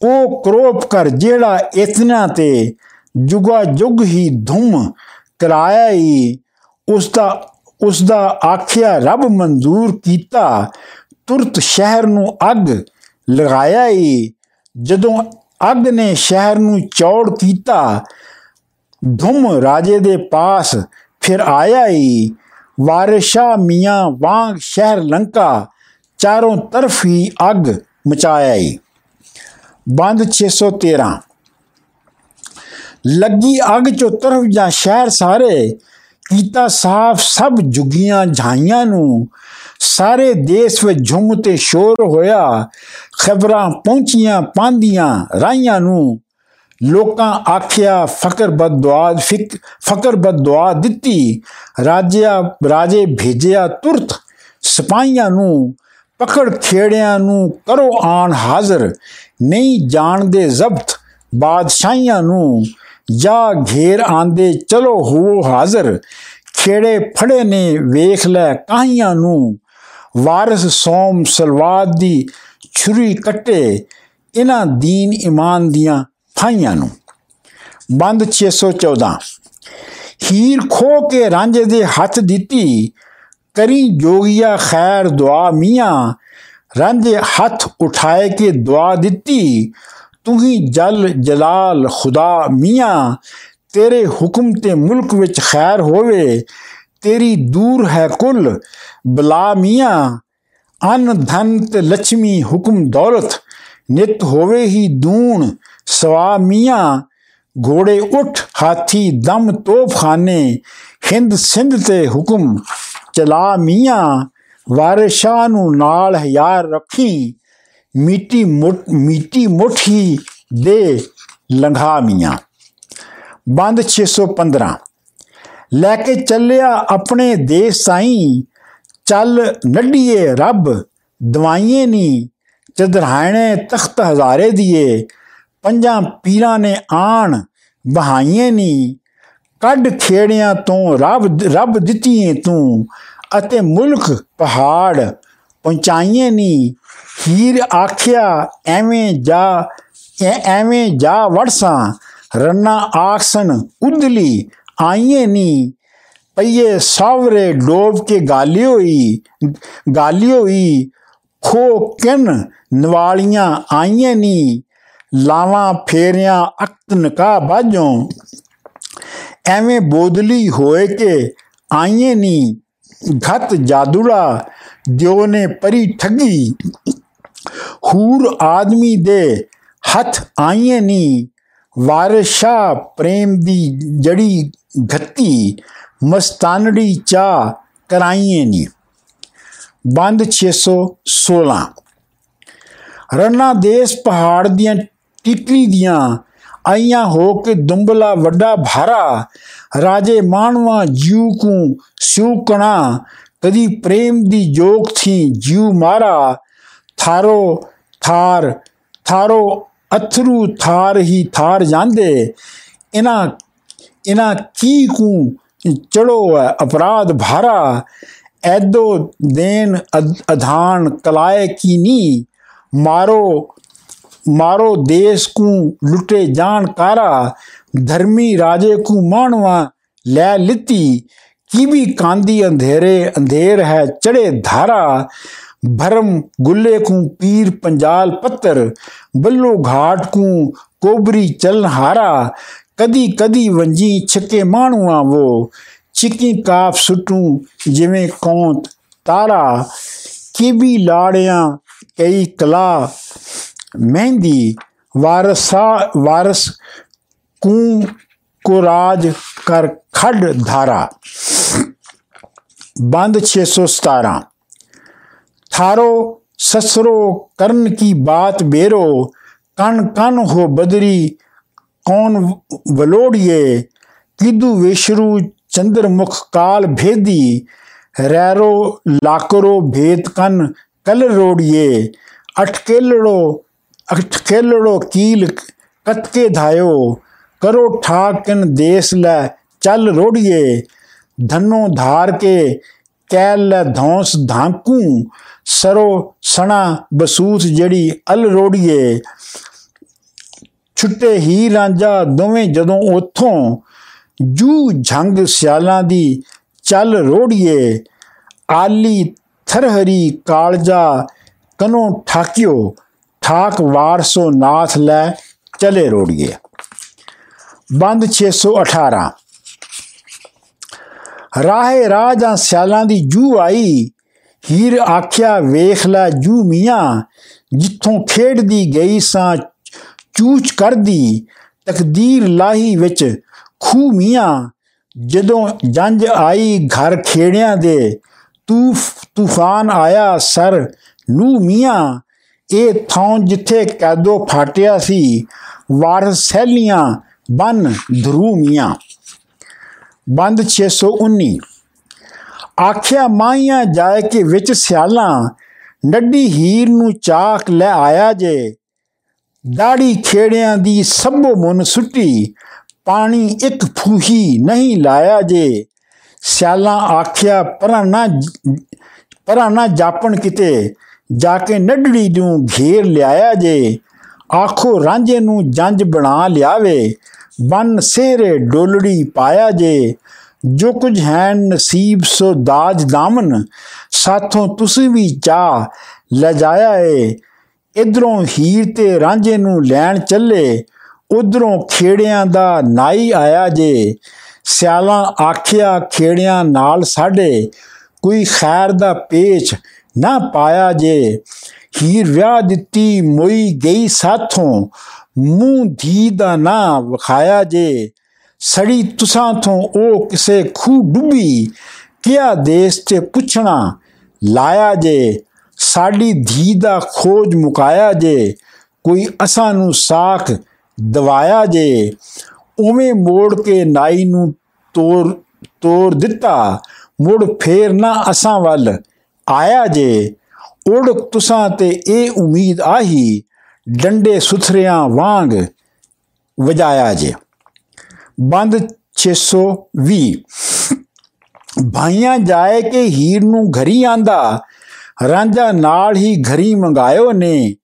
ਉਹ ਕਰੋਪ ਕਰ ਜਿਹੜਾ ਇਤਨਾ ਤੇ ਜੁਗਾ ਜੁਗ ਹੀ ਧੁਮ ਕਰਾਇਆ ਹੀ ਉਸ ਦਾ ਉਸ ਦਾ ਆਖਿਆ ਰੱਬ ਮਨਜ਼ੂਰ ਕੀਤਾ, ਤੁਰਤ ਸ਼ਹਿਰ ਨੂੰ ਅੱਗ ਲਗਾਇਆ ਹੀ ਜਦੋਂ ਅੱਗ ਨੇ ਸ਼ਹਿਰ ਨੂੰ ਚੌੜ ਕੀਤਾ, ਧੁਮ ਰਾਜੇ ਦੇ ਪਾਸ ਫਿਰ ਆਇਆ ਹੀ ਵਾਰਿਸ਼ਾ ਮੀਆਂ ਵਾਂਗ ਸ਼ਹਿਰ ਲੰਕਾ, ਚਾਰੋਂ ਤਰਫ ਹੀ ਅੱਗ ਮਚਾਇਆ ਹੀ ਬੰਦ 613 ਲੱਗੀ ਅੱਗ ਚੋਂ ਤਰਫ ਜਾਂ ਸ਼ਹਿਰ ਸਾਰੇ, ਕੀਤਾ ਸਾਫ਼ ਸਭ ਜੁਗੀਆਂ ਝਾਈਆਂ ਨੂੰ, ਸਾਰੇ ਦੇਸ਼ ਵਿੱਚ ਝੁੰਮ ਤੇ ਸ਼ੋਰ ਹੋਇਆ, ਖਬਰਾਂ ਪਹੁੰਚੀਆਂ ਪਾਂਦੀਆਂ ਰਾਈਆਂ ਨੂੰ। ਲੋਕਾਂ ਆਖਿਆ, ਫਕਰ ਬਦਦੁਆ ਫਕਰ ਬਦਦੁਆ ਦਿੱਤੀ। ਰਾਜਿਆ, ਰਾਜੇ ਭੇਜਿਆ ਤੁਰਤ। ਸਿਪਾਹੀਆਂ ਨੂੰ ਪਕੜ ਖੇੜਿਆਂ ਨੂੰ ਕਰੋ ਆਣ ਹਾਜ਼ਰ। ਨਹੀਂ ਜਾਣਦੇ ਜ਼ਬਤ, ਬਾਦਸ਼ਾਹੀਆਂ ਨੂੰ ਜਾ ਘੇਰ ਆਂਦੇ, ਚਲੋ ਹੋ ਹਾਜ਼ਰ। ਖੇੜੇ ਫੜੇ ਨੇ, ਵੇਖ ਲੈ ਕਾਹੀਆਂ ਨੂੰ। ਵਾਰਿਸ ਸੋਮ ਸਲਵਾਦ ਦੀ ਛੁਰੀ ਕੱਟੇ। ਇਹਨਾਂ ਦੀਨ ਇਮਾਨ ਦੀਆਂ ਫਾਈਆਂ ਨੂੰ ਬੰਦ 614 ਹੀਰ ਖੋ ਕੇ ਰਾਂਝੇ ਦੇ ਹੱਥ ਦਿੱਤੀ ਕਰੀ ਜੋਗੀਆ ਖੈਰ ਦੁਆ ਮੀਆਂ ਰਾਂਝੇ ਹੱਥ ਉਠਾਏ ਕੇ ਦੁਆ ਦਿੱਤੀ ਤੂੰ ਹੀ ਜਲ ਜਲਾਲ ਖੁਦਾ ਮੀਆਂ ਤੇਰੇ ਹੁਕਮ ਤੇ ਮੁਲਕ ਵਿੱਚ ਖੈਰ ਹੋਵੇ ਤੇਰੀ ਦੂਰ ਹੈ ਕੁਲ ਬਲਾ ਮੀਆਂ ਅਨ ਧਨ ਤੇ ਲక్ష్ਮੀ ਹੁਕਮ ਦੌਲਤ ਨਿਤ ਹੋਵੇ ਹੀ ਦੂਣ ਸਵਾ ਮੀਆਂ ਘੋੜੇ ਉਠ ਹਾਥੀ ਦਮ ਤੋਫਖਾਨੇ ਹਿੰਦ ਸਿੰਧ ਤੇ ਹੁਕਮ ਚਲਾ ਮੀਆਂ ਵਾਰਿਸ਼ਾਂ ਨੂੰ ਨਾਲ ਯਾਰ ਰੱਖੀ ਮਿੱਟੀ ਮੁੱਠ ਮਿੱਟੀ ਮੁੱਠੀ ਦੇ ਲੰਘਾ ਮੀਆਂ ਬੰਦ 615 ਲੈ ਕੇ ਚੱਲਿਆ ਆਪਣੇ ਦੇਸ਼ ਸਾਈ ਚੱਲ ਨੱਡੀਏ ਰੱਬ ਦਵਾਈਏ ਨੀ ਚਦਰਾਣੇ ਤਖਤ ਹਜ਼ਾਰੇ ਦੀਏ ਪੰਜਾਂ ਪੀਰਾਂ ਨੇ ਆਣ ਬਹਾਈਏ ਨੀ, ਕੱਢ ਖੇੜਿਆਂ ਤੋਂ ਰੱਬ ਰੱਬ ਦਿੱਤੀਏ ਤੂੰ ਅਤੇ ਮੁਲਕ ਪਹਾੜ ਪਹੁੰਚਾਈਏ ਨੀ। ਹੀਰ ਆਖਿਆ, ਐਵੇਂ ਜਾ ਐਵੇਂ ਜਾ ਵੜਸਾਂ, ਰੰਨਾ ਆਕਸਨ ਉਦਲੀ ਆਈਏ ਨੀ। ਪਈਏ ਸਾਵਰੇ ਡੋਬ ਕੇ ਗਾਲਿਓ ਹੀ ਗਾਲਿਓ ਹੀ ਖੋ ਕਿਨ ਨਵਾਲੀਆਂ ਆਈਏ ਨੀ। ਲਾਵਾਂ ਫੇਰਿਆਂ ਅਕਤ ਨਕਾ ਬਾਝੋਂ। ਐਵੇਂ ਬੋਦਲੀ ਹੋਏ ਕੇ ਆਈਏ ਨੀ ਘਤ ਜਾਦੂੜਾ ਜੋ ਨੇ ਪਰੀ ਠੱਗੀ। ਹੂਰ ਆਦਮੀ ਦੇ ਹੱਥ ਆਈਏ ਨੀ, ਵਾਰਿਸ਼ਾ ਪ੍ਰੇਮ ਦੀ ਜੜੀ ਘੱਤੀ, ਮਸਤਾਨੜੀ ਚਾ ਕਰਾਈਏ ਨੀ। ਬੰਦ 616 ਰਣਾ ਦੇਸ਼ ਪਹਾੜ ਦੀਆਂ ਟਿਕਲੀ ਦੀਆਂ ਆਈਆਂ ਹੋ ਕੇ ਦੁੰਬਲਾ ਵੱਡਾ ਭਾਰਾ, ਰਾਜੇ ਮਾਨਵਾ ਜੀਉ ਕੂ ਸਿਉਕਣਾ ਕਦੀ ਪ੍ਰੇਮ ਦੀ ਜੋਗ ਥੀ ਜੀਉ ਮਾਰਾ, ਥਾਰੋ ਥਾਰ, ਥਾਰੋ ਅਥਰੂ ਥਾਰ ਹੀ ਥਾਰ ਜਾਂਦੇ, ਇਨਾ ਇਨਾ ਕੀ ਕੂ ਚੜੋ ਅਪਰਾਧ ਭਾਰਾ, ਐਦੋ ਦੇਨ ਅਧਾਨ ਕਲਾਏ ਕੀ ਨੀ, ਮਾਰੋ ਮਾਰੋ ਦੇਸ਼ ਕੂ ਲੁੱਟੇ ਜਾਣ ਕਾਰਾ ਧਰਮੀ ਰਾਜੇ ਕੂ ਮਾਣਵਾ ਲੈ ਲਿੱਤੀ ਕੀ ਵੀ ਕਾਂਦੀ ਅੰਧੇਰੇ ਅੰਧੇਰ ਹੈ ਚੜੇ ਧਾਰਾ ਭਰਮ ਗੁੱਲੇ ਕੂ ਪੀਰ ਪੰਜਾਲ ਪੱਤਰ ਬੱਲੋ ਘਾਟ ਕੂ ਕੋਬਰੀ ਚਲਨ ਹਾਰਾ ਕਦੀ ਕਦੀ ਵੰਜੀ ਛਕੇ ਮਾਣੂਆ ਵੋ ਚਿੱਕੀ ਕਾਫ ਸੁਟੂ ਜਿਵੇਂ ਕੌਂਤ ਤਾਰਾ ਕੀ ਵੀ ਲਾੜਿਆਂ ਕਈ ਕਲਾ ਮਹਿੰਦੀ ਵਾਰਸਾ ਵਾਰਸ ਕੂ ਕੋ ਰਾਜ ਕਰ ਖੜ ਧਾਰਾ ਬੰਦ 617 थारो ससरो कर्ण की बात बेरो कन कन हो बदरी कौन वलोड़िए किदु वेशरु चंद्रमुख काल भेदी रैरो लाकरो भेद कन कल रोड़िए अटकेलड़ो अटकेलड़ो कील कतके धायो करो ठाकन देश लै चल रोड़िए ਧਨੋ ਧਾਰ ਕੇ ਕੈਲ ਲੈ ਧੌਂਸ ਧਾਂਕੂ ਸਰੋ ਸਣਾ ਬਸੂਤ ਜਿਹੜੀ ਅਲ ਰੋੜੀਏ ਛੁੱਟੇ ਹੀ ਰਾਂਝਾ ਦੋਵੇਂ ਜਦੋਂ ਉਥੋਂ ਜੂ ਝੰਗ ਸਿਆਲਾਂ ਦੀ ਚੱਲ ਰੋੜੀਏ ਆਲੀ ਥਰਹਰੀ ਕਾਲਜਾ ਕਨੋ ਠਾਕਿਓ ਠਾਕ ਵਾਰਸੋ ਨਾਥ ਲੈ ਚਲੇ ਰੋੜੀਏ। ਬੰਦ 618 ਰਾਹੇ ਰਾਜਾਂ ਸਿਆਲਾਂ ਦੀ ਜੂ ਆਈ, ਹੀਰ ਆਖਿਆ ਵੇਖ ਲੈ ਜੂ ਮੀਆਂ, ਜਿੱਥੋਂ ਖੇਡਦੀ ਗਈ ਸਾਂ ਚੂਚ ਕਰਦੀ, ਤਕਦੀਰ ਲਾਹੀ ਵਿੱਚ ਖੂ ਮੀਆਂ, ਜਦੋਂ ਜੰਜ ਆਈ ਘਰ ਖੇੜਿਆਂ ਦੇ ਤੂਫ ਤੂਫਾਨ ਆਇਆ ਸਰ ਨੂੰ ਮੀਆਂ ਇਹ ਥਾਂ ਜਿੱਥੇ ਕੈਦੋ ਫਾਟਿਆ ਸੀ ਵਾਰਸ ਸੈਲੀਆਂ ਬਨ ਧਰੂ ਮੀਆਂ ਬੰਦ 619 ਆਖਿਆ ਮਾਈਆਂ ਜਾਏ ਕਿ ਵਿੱਚ ਸਿਆਲਾਂ ਨੱਡੀ ਹੀਰ ਨੂੰ ਚਾਕ ਲੈ ਆਇਆ ਜੇ। ਦਾੜੀ ਖੇੜਿਆਂ ਦੀ ਸਭੋ ਮੁਨ ਸੁੱਟੀ, ਪਾਣੀ ਇੱਕ ਫੂਹੀ ਨਹੀਂ ਲਾਇਆ ਜੇ। ਸਿਆਲਾਂ ਆਖਿਆ ਪਰਾਂ ਨਾ ਪਰਾਂ ਨਾ ਜਾਪਣ ਕਿਤੇ ਜਾ ਕੇ ਨੱਡੜੀ ਨੂੰ ਘੇਰ ਲਿਆਇਆ ਜੇ, ਆਖੋ ਰਾਂਝੇ ਨੂੰ ਜੰਜ ਬਣਾ ਲਿਆਵੇ, ਬਨ ਸੇਰੇ ਡੋਲੜੀ ਪਾਇਆ ਜੇ, ਜੋ ਕੁਝ ਹੈ ਨਸੀਬ ਸੋ ਦਾਜ ਦਾਮਨ, ਸਾਥੋਂ ਤੁਸੀਂ ਵੀ ਚਾ ਲਜਾਇਆ ਏ। ਇਧਰੋਂ ਹੀਰ ਤੇ ਰਾਂਝੇ ਨੂੰ ਲੈਣ ਚੱਲੇ, ਉਧਰੋਂ ਖੇੜਿਆਂ ਦਾ ਨਾਈ ਆਇਆ ਜੇ। ਸਿਆਲਾਂ ਆਖਿਆ ਖੇੜਿਆਂ ਨਾਲ ਸਾਡੇ, ਕੋਈ ਖੈਰ ਦਾ ਪੇਚ ਨਾ ਪਾਇਆ ਜੇ। ਹੀਰ ਵਿਆਹ ਦਿੱਤੀ ਮੋਈ ਗਈ ਸਾਥੋਂ। ਮੂੰਹ ਧੀ ਦਾ ਨਾ ਵਿਖਾਇਆ ਜੇ। ਸੜੀ ਤੁਸਾਂ ਤੋਂ ਉਹ ਕਿਸੇ ਖੂ ਡੁੱਬੀ। ਕਿਆ ਦੇਸ ਤੇ ਪੁੱਛਣਾ? ਲਾਇਆ ਜੇ। ਸਾਡੀ ਧੀ ਦਾ ਖੋਜ ਮੁਕਾਇਆ ਜੇ। ਕੋਈ ਅਸਾਂ ਨੂੰ ਸਾਖ ਦਵਾਇਆ ਜੇ। ਉਵੇਂ ਮੋੜ ਕੇ ਨਾਈ ਨੂੰ ਤੋੜ ਤੋੜ ਦਿੱਤਾ। ਮੁੜ ਫੇਰ ਨਾ ਅਸਾਂ ਵੱਲ। ਆਇਆ ਜੇ, ਉੜ ਤੁਸਾਂ ਤੇ ਇਹ ਉਮੀਦ ਆਹੀ, ਡੰਡੇ ਸੁਥਰਿਆਂ ਵਾਂਗ ਵਜਾਇਆ ਜੇ। ਬੰਦ 620 ਭਾਈਆਂ ਜਾਏ ਕਿ ਹੀਰ ਨੂੰ ਘਰੀ ਆਂਦਾ, ਰਾਂਝਾ ਨਾਲ ਹੀ ਘਰੀ ਮੰਗਾਇਓ ਨੇ।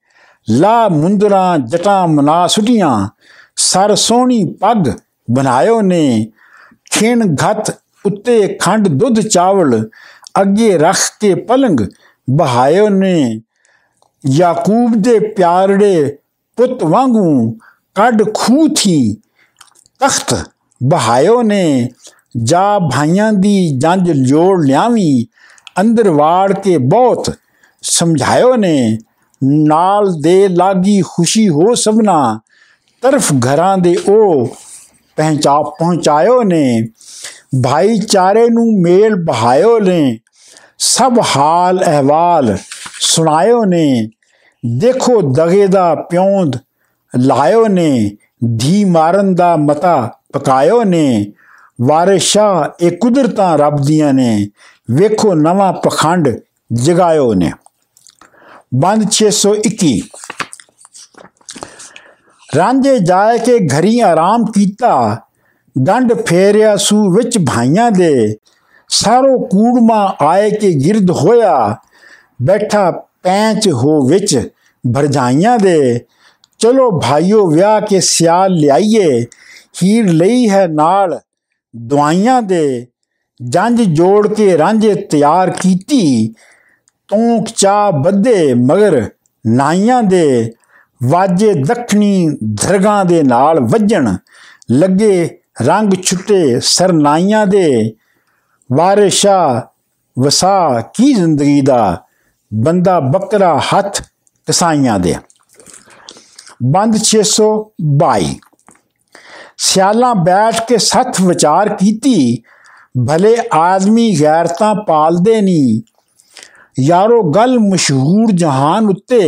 ਲਾ ਮੁੰਦਰਾ ਜਟਾਂ ਮਨਾ ਸੁਟੀਆਂ, ਸਰ ਸੋਹਣੀ ਪੱਗ ਬਣਾਇਓ ਨੇ। ਖੇਣ ਘਤ ਉੱਤੇ ਖੰਡ ਦੁੱਧ ਚਾਵਲ ਅੱਗੇ ਰੱਖ ਕੇ ਪਲੰਗ ਬਹਾਇਓ ਨੇ ਯਾਕੂਬ ਦੇ ਪਿਆਰੜੇ ਪੁੱਤ ਵਾਂਗੂ ਕੱਢ ਖੂ ਥੀ। ਤਖਤ ਬਹਾਇਓ ਨੇ ਜਾ ਭਾਈਆਂ ਦੀ ਜੰਜ ਜੋੜ ਲਿਆਵੀ। ਅੰਦਰ ਵਾੜ ਕੇ ਬਹੁਤ ਸਮਝਾਇਓ ਨੇ, ਨਾਲ ਦੇ ਲਾਗੀ ਖੁਸ਼ੀ ਹੋ ਸਭਨਾ। ਤਰਫ ਘਰਾਂ ਦੇ ਉਹ ਪਹੁੰਚਾ ਪਹੁੰਚਾਇਓ ਨੇ, ਭਾਈਚਾਰੇ ਨੂੰ ਮੇਲ ਬਹਾਇਓ ਨੇ। ਸਭ ਹਾਲ ਅਹਿਵਾਲ ਸੁਣਾਇਓ ਨੇ, ਦੇਖੋ ਦਗੇ ਦਾ ਪਿਉਂਦ, ਲਾਇਓ ਨੇ, ਧੀ ਮਾਰਨ ਦਾ ਮਤਾ ਪਕਾਇਓ ਨੇ, ਵਾਰਿਸ਼ਾ ਇਹ ਕੁਦਰਤਾਂ ਰੱਬ ਦੀਆਂ ਨੇ, ਵੇਖੋ ਨਵਾਂ ਪਖੰਡ ਜਗਾਇਓ ਨੇ। ਬੰਦ 621 ਰਾਂਝੇ ਜਾਏ ਕੇ ਘਰੀ ਆਰਾਮ ਕੀਤਾ ਗੰਢ ਫੇਰਿਆ ਸੂ ਵਿੱਚ ਭਾਈਆਂ ਦੇ ਸਾਰੋ ਕੂੜਮਾ ਆਏ ਕੇ ਗਿਰਦ ਹੋਇਆ, ਬੈਠਾ ਪੈਂਚ ਹੋ ਵਿੱਚ ਭਰਜਾਈਆਂ ਦੇ। ਚਲੋ ਭਾਈਓ, ਵਿਆਹ ਕੇ ਸਿਆਲ ਲਿਆਈਏ, ਹੀਰ ਲਈ ਹੈ ਨਾਲ ਦਵਾਈਆਂ ਦੇ। ਜੰਜ ਜੋੜ ਕੇ ਰਾਂਝੇ ਤਿਆਰ ਕੀਤੀ ਤੂੰ ਚਾ ਬੱਦੇ ਮਗਰ ਨਾਈਆਂ ਦੇ। ਵਾਜੇ ਦੱਖਣੀ ਧਰਗਾ ਦੇ ਨਾਲ ਵੱਜਣ, ਲੱਗੇ ਰੰਗ ਛੁੱਟੇ ਸਰਨਾਈਆਂ ਦੇ। ਵਾਰਿਸ਼ਾ ਵਸਾ ਕੀ ਜ਼ਿੰਦਗੀ ਦਾ ਬੰਦਾ ਬੱਕਰਾ ਹੱਥ ਕਸਾਈਆਂ ਦੇ ਬੰਦ 622 ਸਿਆਲਾਂ ਬੈਠ ਕੇ ਸੱਥ ਵਿਚਾਰ ਕੀਤੀ ਭਲੇ ਆਦਮੀ ਗੈਰਤਾਂ ਪਾਲਦੇ ਨਹੀਂ ਯਾਰੋ ਗੱਲ ਮਸ਼ਹੂਰ ਜਹਾਨ ਉੱਤੇ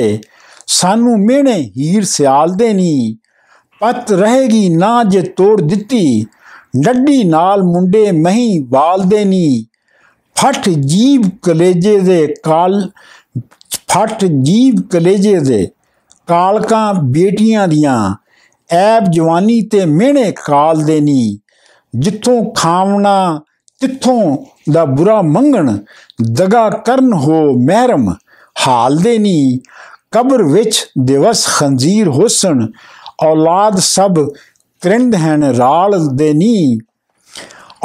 ਸਾਨੂੰ ਮਿਹਣੇ ਹੀਰ ਸਿਆਲਦੇ ਨਹੀਂ ਪਤ ਰਹੇਗੀ ਨਾ ਜੇ ਤੋੜ ਦਿੱਤੀ ਨੱਡੀ ਨਾਲ ਮੁੰਡੇ ਮਹੀਂ ਵਾਲਦੇ ਨਹੀਂ ਫਟ ਜੀਬ ਕਲੇਜੇ ਦੇ ਕਾਲ, ਫਟ ਜੀਬ ਕਲੇਜੇ ਦੇ ਕਾਲਕਾਂ ਬੇਟੀਆਂ ਦੀਆਂ। ਐਬ ਜਵਾਨੀ ਤੇ ਮਿਹਣੇ ਕਾਲ ਦੇਣੀ ਜਿੱਥੋਂ ਖਾਵਣਾ, ਤਿੱਥੋਂ ਦਾ ਬੁਰਾ ਮੰਗਣ, ਦਗਾ ਕਰਨ ਹੋ ਮਹਿਰਮ ਹਾਲ ਦੇ ਨੀ। ਕਬਰ ਵਿੱਚ ਦਿਵਸ ਖੰਜ਼ੀਰ ਹੋਸਣ, ਔਲਾਦ ਸਭ ਕਰਿੰਦ ਹਨ ਰਾਲ ਦੇ ਨੀ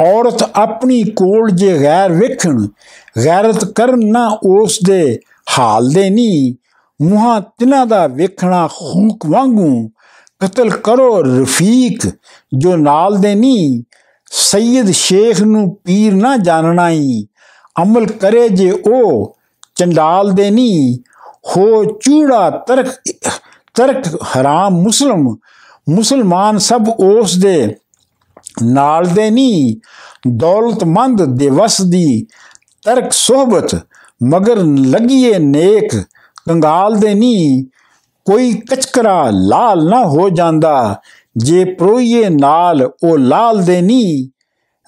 ਔਰਤ ਆਪਣੀ ਕੋਲ ਜੇ ਗੈਰ ਵੇਖਣ ਗੈਰਤ ਕਰਨ ਨਾ ਉਸ ਦੇ ਹਾਲ ਦੇ ਨੀ ਮੁਹਾ ਤਿਨਾਂ ਦਾ ਵੇਖਣਾ ਖੂਕ ਵਾਂਗੂ ਕਤਲ ਕਰੋ ਰਫੀਕ ਜੋ ਨਾਲ ਦੇ ਨੀ ਸੈਦ ਸ਼ੇਖ ਨੂੰ ਪੀਰ ਨਾ ਜਾਣਨਾ ਹੀ ਅਮਲ ਕਰੇ ਜੇ ਉਹ ਚੰਡਾਲ ਦੇ ਨੀ ਹੋ ਚੂੜਾ ਤਰਕ ਤਰਕ ਹਰਾਮ ਮੁਸਲਮ ਮੁਸਲਮਾਨ ਸਭ ਉਸ ਦੇ ਨਾਲ ਦੇ ਨੀ, ਦੌਲਤਮੰਦ ਦੇ ਵਸ ਦੀ ਤਰਕ ਸੋਹਬਤ, ਮਗਰ ਲੱਗੀਏ ਨੇਕ ਕੰਗਾਲ ਦੇ ਨੀ, ਕੋਈ ਕਚਕਰਾ ਲਾਲ ਨਾ ਹੋ ਜਾਂਦਾ, ਜੇ ਪ੍ਰੋਈਏ ਨਾਲ ਉਹ ਲਾਲ ਦੇ ਨੀ,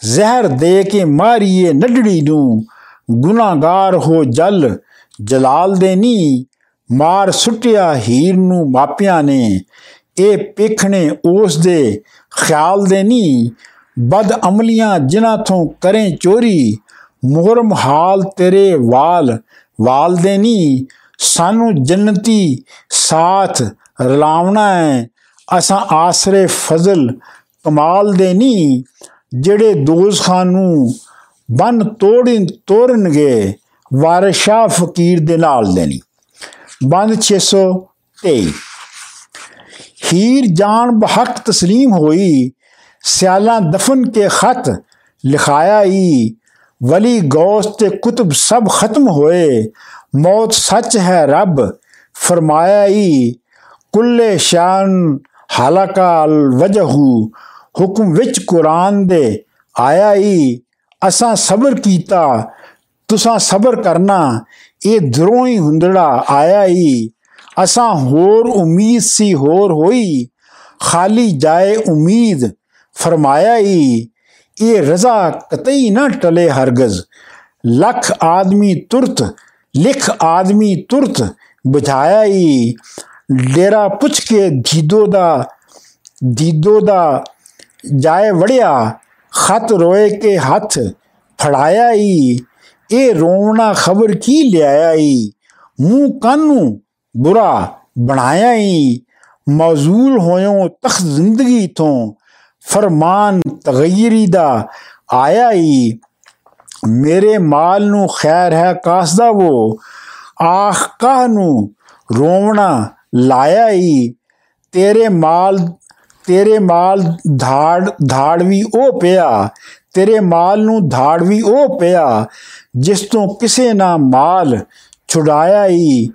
ਜ਼ਹਿਰ ਦੇ ਕੇ ਮਾਰੀਏ ਨੱਡੜੀ ਨੂੰ, ਗੁਨਾਹਗਾਰ ਹੋ ਜਲ, ਜਲਾਲ ਦੇ ਨੀ, ਮਾਰ ਸੁੱਟਿਆ ਹੀਰ ਨੂੰ ਮਾਪਿਆਂ ਨੇ ਇਹ ਪੇਖਣੇ ਉਸ ਦੇ ਖਿਆਲ ਦੇ ਨੀ, ਬਦ ਅਮਲੀਆਂ ਜਿਨ੍ਹਾਂ ਤੋਂ ਕਰੇ ਚੋਰੀ, ਮੁਹਰਮ ਹਾਲ ਤੇਰੇ ਵਾਲ ਵਾਲ ਦੇ ਨੀ, ਸਾਨੂੰ ਜੰਨਤੀ ਸਾਥ ਰਲਾਵਣਾ ਹੈ ਅਸਾਂ ਆਸਰੇ ਫਜ਼ਲ, ਕਮਾਲ ਦੇ ਨੀ, ਜਿਹੜੇ ਦੋਜ਼ਖਾਂ ਨੂੰ ਬਨ ਤੋੜਨ ਤੋੜਨਗੇ, ਵਾਰਿਸ਼ਾ ਫਕੀਰ ਦੇ ਨਾਲ ਦੇਣੀ ਬੰਦ 623 ਹੀਰ ਜਾਨ ਬਹਕ ਤਸਲੀਮ ਹੋਈ ਸਿਆਲਾਂ ਦਫਨ ਕੇ ਖਤ ਲਿਖਾਇਆ ਹੀ ਵਲੀ ਗੌਸ ਤੇ ਕੁਤਬ ਸਭ ਖਤਮ ਹੋਏ ਮੌਤ ਸੱਚ ਹੈ ਰੱਬ ਫਰਮਾਇਆ ਹੀ ਕੁੱਲੇ ਸ਼ਾਨ ਹਲਾਕਾ ਵਜਹੂ ਹੁਕਮ ਵਿੱਚ ਕੁਰਾਨ ਦੇ ਆਇਆ ਹੀ ਅਸਾਂ ਸਬਰ ਕੀਤਾ ਤੁਸਾਂ ਸਬਰ ਕਰਨਾ ਇਹ ਦਰੋਂ ਹੀ ਹੁੰਦੜਾ ਆਇਆ ਹੀ ਅਸਾਂ ਹੋਰ ਉਮੀਦ ਸੀ, ਹੋਰ ਹੋਈ। ਖਾਲੀ ਜਾਏ ਉਮੀਦ ਫਰਮਾਇਆ ਹੀ ਇਹ ਰਜ਼ਾ ਕਤਈ ਨਾ ਟਲੇ ਹਰਗਜ਼। ਲੱਖ ਆਦਮੀ ਤੁਰਤ, ਲਿਖ ਆਦਮੀ ਤੁਰਤ ਬੁਝਾਇਆ ਹੀ ਡੇਰਾ ਪੁੱਛ ਕੇ ਜੀਦੋ ਦਾ ਧੀਦੋ ਦਾ ਜਾਏ ਵੜਿਆ। ਖਤ ਰੋਏ ਕੇ ਹੱਥ ਫੜਾਇਆ ਹੀ ਇਹ ਰੋਣਾ ਖਬਰ ਕੀ ਲਿਆਇਆ ਹੀ ਮੂੰਹ ਕਾਨੂੰ ਬੁਰਾ ਬਣਾਇਆ ਹੀ ਮੌਜ਼ੂਲ ਹੋਇਓ ਤਖ ਜ਼ਿੰਦਗੀ ਤੋਂ ਫਰਮਾਨ ਤਗਇਰੀ ਦਾ ਆਇਆ ਹੀ ਮੇਰੇ ਮਾਲ ਨੂੰ ਖੈਰ ਹੈ ਕਾਸਦਾ ਉਹ ਆਖ ਕਾਹ ਨੂੰ ਰੋਵਣਾ ਲਾਇਆ ਹੀ ਤੇਰੇ ਮਾਲ ਤੇਰੇ ਮਾਲ ਧਾੜ ਧਾੜ ਵੀ ਉਹ ਪਿਆ ਤੇਰੇ ਮਾਲ ਨੂੰ ਧਾੜ ਵੀ ਉਹ ਪਿਆ ਜਿਸ ਤੋਂ ਕਿਸੇ ਨਾ ਮਾਲ ਛੁਡਾਇਆ ਹੀ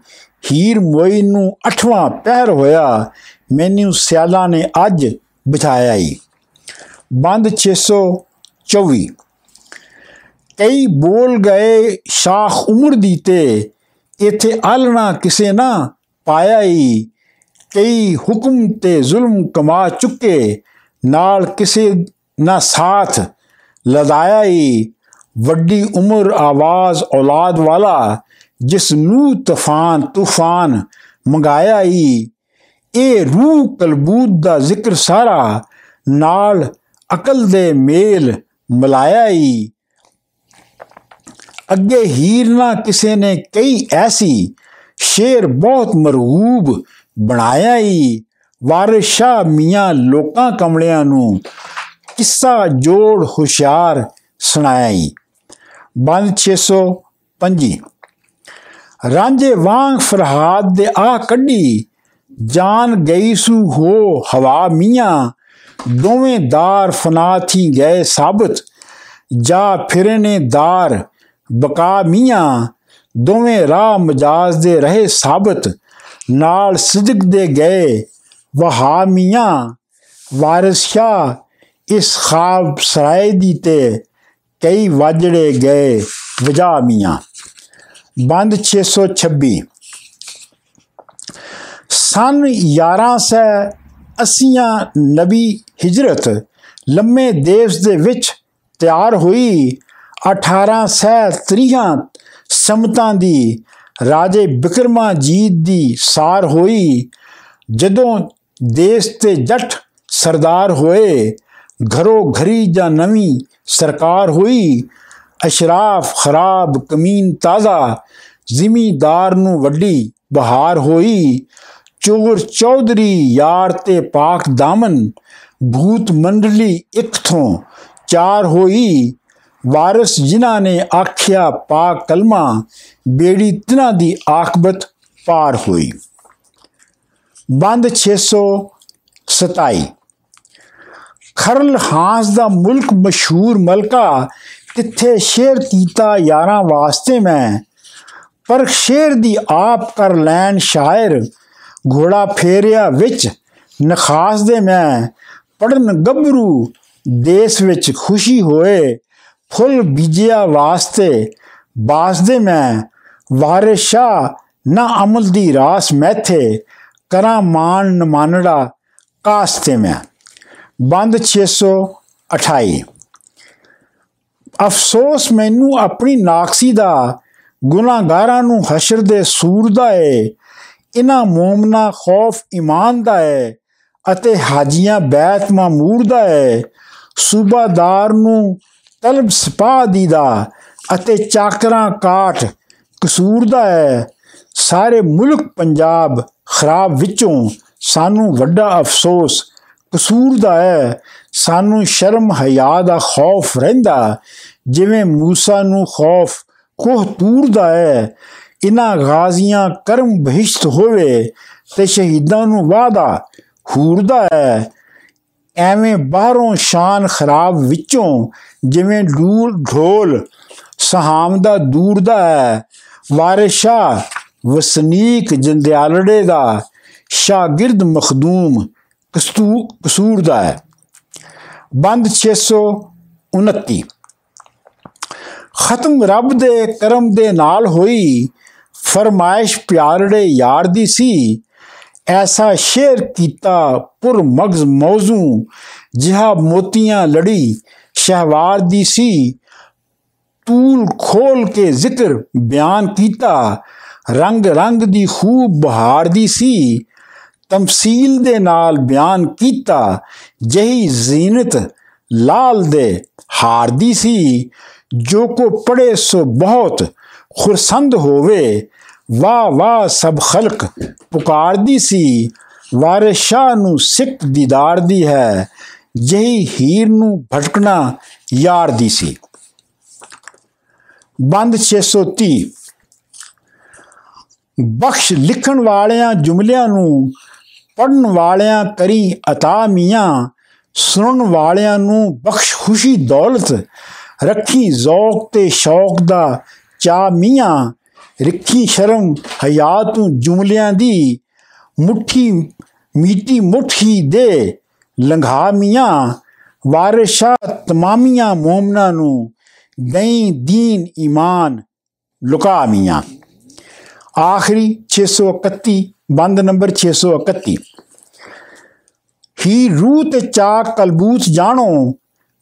ਹੀਰ ਮੋਈ ਨੂੰ ਅਠਵਾਂ ਪਹਿਰ ਹੋਇਆ, ਮੈਨੂੰ ਸਿਆਲਾਂ ਨੇ ਅੱਜ ਬਿਠਾਇਆ ਈ। ਬੰਦ 624 ਕਈ ਬੋਲ ਗਏ ਸ਼ਾਖ ਉਮਰ ਦੀ ਤੇ, ਇਥੇ ਆਲਣਾ ਕਿਸੇ ਨਾ ਪਾਇਆ ਈ। ਕਈ ਹੁਕਮ ਤੇ ਜ਼ੁਲਮ ਕਮਾ ਚੁੱਕੇ, ਨਾਲ ਕਿਸੇ ਨਾ ਸਾਥ ਲਦਾਇਆ ਈ। ਵੱਡੀ ਉਮਰ ਆਵਾਜ਼ ਔਲਾਦ ਵਾਲਾ ਜਿਸ ਨੂੰ ਤੂਫਾਨ ਤੂਫਾਨ ਮੰਗਾਇਆ ਈ, ਇਹ ਰੂਹ ਕਲਬੂਦ ਦਾ ਜ਼ਿਕਰ ਸਾਰਾ ਨਾਲ ਅਕਲ ਦੇ ਮੇਲ ਮਲਾਇਆ ਹੀ ਅੱਗੇ ਹੀਰ ਨਾ ਕਿਸੇ ਨੇ ਕਈ ਐਸੀ, ਸ਼ੇਰ ਬਹੁਤ ਮਰਹੂਬ ਬਣਾਇਆ ਈ। ਵਾਰਿਸ਼ਾ ਮੀਆਂ ਲੋਕਾਂ ਕਮਲਿਆਂ ਨੂੰ ਕਿੱਸਾ ਜੋੜ ਹੁਸ਼ਿਆਰ ਸੁਣਾਇਆ ਈ। ਬੰਦ 605 ਰਾਂਝੇ ਵਾਂਗ ਫਰਹਾਦ ਦੇ ਆ ਕੱਢੀ, ਜਾਨ ਗਈ ਸੂ ਹੋ ਹਵਾ ਮੀਆਂ, ਦੋਵੇਂ ਦਾਰ ਫਨਾ ਥੀ ਗਏ ਸਾਬਤ, ਜਾ ਫਿਰਨੇ ਦਾਰ ਬਕਾ ਮੀਆਂ, ਦੋਵੇਂ ਰਾਹ ਮਜਾਜ਼ ਦੇ ਰਹੇ ਸਾਬਤ, ਨਾਲ ਸਿਦਕ ਦੇ ਗਏ ਵਹਾ ਮੀਆਂ, ਵਾਰਿਸ ਸ਼ਾ ਇਸ ਖਾਬ ਸਰਾਏ ਦੀ ਤੇ ਕਈ ਵਾਜੜੇ ਗਏ ਵਜਾ ਮੀਆਂ। ਬੰਦ 626 ਸਨ 1180 ਨਬੀ ਹਿਜਰਤ ਲੰਮੇ ਦੇਸ਼ ਦੇ ਵਿੱਚ ਤਿਆਰ ਹੋਈ। 1830 ਸਮਤਾਂ ਦੀ ਰਾਜੇ ਬਿਕਰਮਾਜੀਤ ਦੀ ਸਾਰ ਹੋਈ। ਜਦੋਂ ਦੇਸ਼ ਤੇ ਜੱਟ ਸਰਦਾਰ ਹੋਏ ਘਰੋ ਘਰੀ ਜਾਂ ਨਵੀਂ ਸਰਕਾਰ ਹੋਈ ਅਸ਼ਰਾਫ ਖਰਾਬ ਕਮੀਨ ਤਾਜ਼ਾ ਜ਼ਿਮੀਦਾਰ ਨੂੰ ਵੱਡੀ ਬਹਾਰ ਹੋਈ ਚੋਰ ਚੌਧਰੀ ਯਾਰ ਤੇ ਪਾਕ ਦਾਮਨ ਭੂਤ ਮੰਡਲੀ ਇੱਕ ਥੋਂ ਚਾਰ ਹੋਈ ਵਾਰਿਸ ਜਿਨ੍ਹਾਂ ਨੇ ਆਖਿਆ ਪਾਕ ਕਲਮਾ ਬੇੜੀ ਤਿਨਾਂ ਦੀ ਆਕਬਤ ਪਾਰ ਹੋਈ ਬੰਦ 627 ਖਰਲ ਹਾਂਸ ਦਾ ਮੁਲਕ ਮਸ਼ਹੂਰ ਮਲਕਾ ਕਿੱਥੇ ਸ਼ੇਰ ਕੀਤਾ ਯਾਰਾਂ ਵਾਸਤੇ ਮੈਂ? ਪਰ ਸ਼ੇਰ ਦੀ ਆਪ ਕਰ ਲੈਣ ਸ਼ਾਇਰ, ਘੋੜਾ ਫੇਰਿਆ ਵਿੱਚ ਨਖਾਸ ਦੇ ਮੈਂ। ਪੜਨ ਗੱਭਰੂ ਦੇਸ਼ ਵਿੱਚ ਖੁਸ਼ੀ ਹੋਏ, ਫੁੱਲ ਬੀਜਿਆ ਵਾਸਤੇ ਬਾਸ ਦੇ ਮੈਂ। ਵਾਰਿਸ਼ਾ ਨਾ ਅਮਲ ਦੀ ਰਾਸ ਮੈਥੇ, ਕਰਾਂ ਮਾਨ ਨਮਾਨੜਾ ਕਾਸਤੇ ਮੈਂ। ਬੰਦ 628 ਅਫਸੋਸ ਮੈਨੂੰ ਆਪਣੀ ਨਾਕਸੀ ਦਾ, ਗੁਨਾਹਗਾਰਾਂ ਨੂੰ ਹਸ਼ਰ ਦੇ ਸੂਰ ਦਾ ਏ। ਇਨਾ ਮੂਮਨਾ ਖੌਫ ਇਮਾਨ ਦਾ ਏ ਅਤੇ ਹਾਜੀਆਂ ਬੈਤ ਮਾਮੂਰ ਦਾ ਏ। ਸੂਬਾਦਾਰ ਨੂੰ ਤਲਬ ਸਪਾ ਦੀ ਦਾ ਅਤੇ ਚਾਕਰਾਂ ਕਾਠ ਕਸੂਰ ਦਾ ਹੈ ਸਾਰੇ ਮੁਲਕ ਪੰਜਾਬ ਖਰਾਬ ਵਿੱਚੋਂ ਸਾਨੂੰ ਵੱਡਾ ਅਫਸੋਸ ਕਸੂਰ ਦਾ ਹੈ ਸਾਨੂੰ ਸ਼ਰਮ ਹਿਆ ਦਾ ਖੌਫ ਰਹਿੰਦਾ ਜਿਵੇਂ موسی ਨੂੰ ਖੌਫ ਕੋਹ ਤੂਰ ਦਾ ਹੈ ਇਨਾ ਗਾਜ਼ੀਆਂ ਕਰਮ ਬਹਿਸ਼ਤ ਹੋਵੇ ਤੇ ਸ਼ਹੀਦਾਂ ਨੂੰ ਵਾਦਾ ਹੂਰ ਦਾ ਹੈ ਐਵੇਂ ਬਾਹਰੋਂ ਸ਼ਾਨ ਖਰਾਬ ਵਿੱਚੋਂ ਜਿਵੇਂ ਢੂਲ ਢੋਲ ਸਹਾਮ ਦਾ ਦੂਰ ਦਾ ਹੈ ਵਾਰਿਸ਼ਾ ਵਸਨੀਕ ਜੰਦਿਆਲੜੇ ਦਾ ਸ਼ਾਗਿਰਦ ਮਖਦੂਮ ਕਸੂਰ ਦਾ ਹੈ। ਬੰਦ 629 ਖਤਮ ਰੱਬ ਦੇ ਕਰਮ ਦੇ ਨਾਲ ਹੋਈ ਫਰਮਾਇਸ਼ ਪਿਆਰੜੇ ਯਾਰ ਦੀ ਸੀ। ਐਸਾ ਸ਼ੇਰ ਕੀਤਾ ਪੁਰ ਮਗਜ਼ ਮੌਜ਼ੂ, ਜਿਹਾ ਮੋਤੀਆਂ ਲੜੀ ਸ਼ਹਿਵਾਰ ਦੀ ਸੀ। ਤੂਲ ਖੋਲ ਕੇ ਜ਼ਿਕਰ ਬਿਆਨ ਕੀਤਾ ਰੰਗ ਰੰਗ ਦੀ ਖੂਬ ਬਹਾਰ ਦੀ ਸੀ। ਤਮਸੀਲ ਦੇ ਨਾਲ ਬਿਆਨ ਕੀਤਾ, ਜਹੀ ਜ਼ੀਨਤ ਲਾਲ ਦੇ ਹਾਰ ਦੀ ਸੀ, ਜੋ ਕੋ ਪੜੇ ਸੋ ਬਹੁਤ ਖੁਰਸੰਦ ਹੋਵੇ, ਵਾਹ ਵਾਹ ਸਭ ਖਲਕ ਪੁਕਾਰਦੀ ਸੀ, ਵਾਰਿਸ ਨੂੰ ਸਿੱਖ ਦੀਦਾਰ ਦੀ ਹੈ, ਜਹੀ ਹੀਰ ਨੂੰ ਭਟਕਣਾ ਯਾਰ ਦੀ ਸੀ। ਬੰਦ 630 ਬਖਸ਼ ਲਿਖਣ ਵਾਲਿਆਂ ਜੁਮਲਿਆਂ ਨੂੰ ਪੜਨ ਵਾਲਿਆਂ ਕਰੀ ਅਤਾ ਮੀਆਂ, ਸੁਣਨ ਵਾਲਿਆਂ ਨੂੰ ਬਖਸ਼ ਖੁਸ਼ੀ ਦੌਲਤ, ਰੱਖੀ ਜ਼ੌਕ ਤੇ ਸ਼ੌਕ ਦਾ ਚਾ ਮੀਆਂ, ਰੱਖੀ ਸ਼ਰਮ ਹਯਾ ਤੂੰ ਜੁਮਲਿਆਂ ਦੀ, ਮੁੱਠੀ ਮੀਟੀ ਮੁੱਠੀ ਦੇ ਲੰਘਾ ਮੀਆਂ, ਵਾਰਿਸ਼ਾ ਤਮਾਮੀਆਂ ਮੋਮਨਾ ਨੂੰ ਦਈ ਦੀਨ ਈਮਾਨ ਲੁਕਾ ਮੀਆਂ। ਆਖਰੀ 631 ਬੰਦ ਨੰਬਰ 631 ਹੀ ਰੂਹ ਤੇ ਚਾਕ ਕਲਬੂਚ ਜਾਣੋ,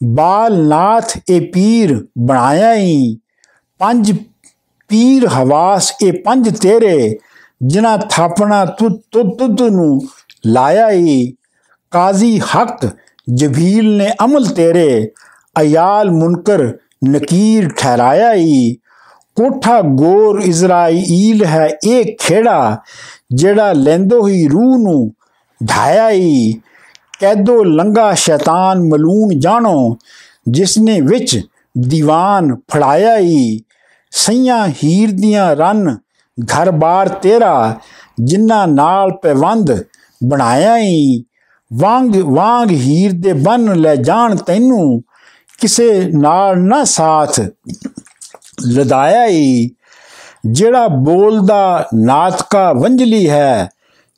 ਬਾਲ ਨਾਥ ਇਹ ਪੀਰ ਬਣਾਇਆ ਹੀ ਪੰਜ ਪੀਰ ਹਵਾਸ ਇਹ ਪੰਜ ਤੇਰੇ, ਜਿਨ੍ਹਾਂ ਥਾਪਣਾ ਤੁਤ ਤੁਤ ਨੂੰ ਲਾਇਆ ਹੀ ਕਾਜ਼ੀ ਹਕ ਜਬੀਲ ਨੇ ਅਮਲ ਤੇਰੇ, ਅਯਾਲ ਮੁਨਕਰ ਨਕੀਰ ਠਹਿਰਾਇਆ ਹੀ ਕੋਠਾ ਗੋਰ ਇਜ਼ਰਾਈਲ ਹੈ ਇਹ ਖੇੜਾ, ਜਿਹੜਾ ਲੈਂਦੋ ਹੀ ਰੂਹ ਨੂੰ ਢਾਇਆ ਹੀ ਕੈਦੋ ਲੰਗਾ ਸ਼ੈਤਾਨ ਮਲੂਨ ਜਾਣੋ, ਜਿਸਨੇ ਵਿੱਚ ਦੀਵਾਨ ਫੜਾਇਆ ਹੀ ਸਈਆਂ ਹੀਰ ਦੀਆਂ ਰਨ, ਘਰ-ਬਾਰ ਤੇਰਾ ਜਿੰਨਾ ਨਾਲ ਪੈਵੰਦ ਬਣਾਇਆ ਹੀ ਵਾਂਗ ਵਾਂਗ ਹੀਰ ਦੇ ਬਨ ਲੈ ਜਾਣ ਤੈਨੂੰ, ਕਿਸੇ ਨਾਲ ਨਾ ਸਾਥ ਲਦਾਇਆ ਹੀ ਜਿਹੜਾ ਬੋਲਦਾ ਨਾਤਕਾ ਵੰਜਲੀ ਹੈ,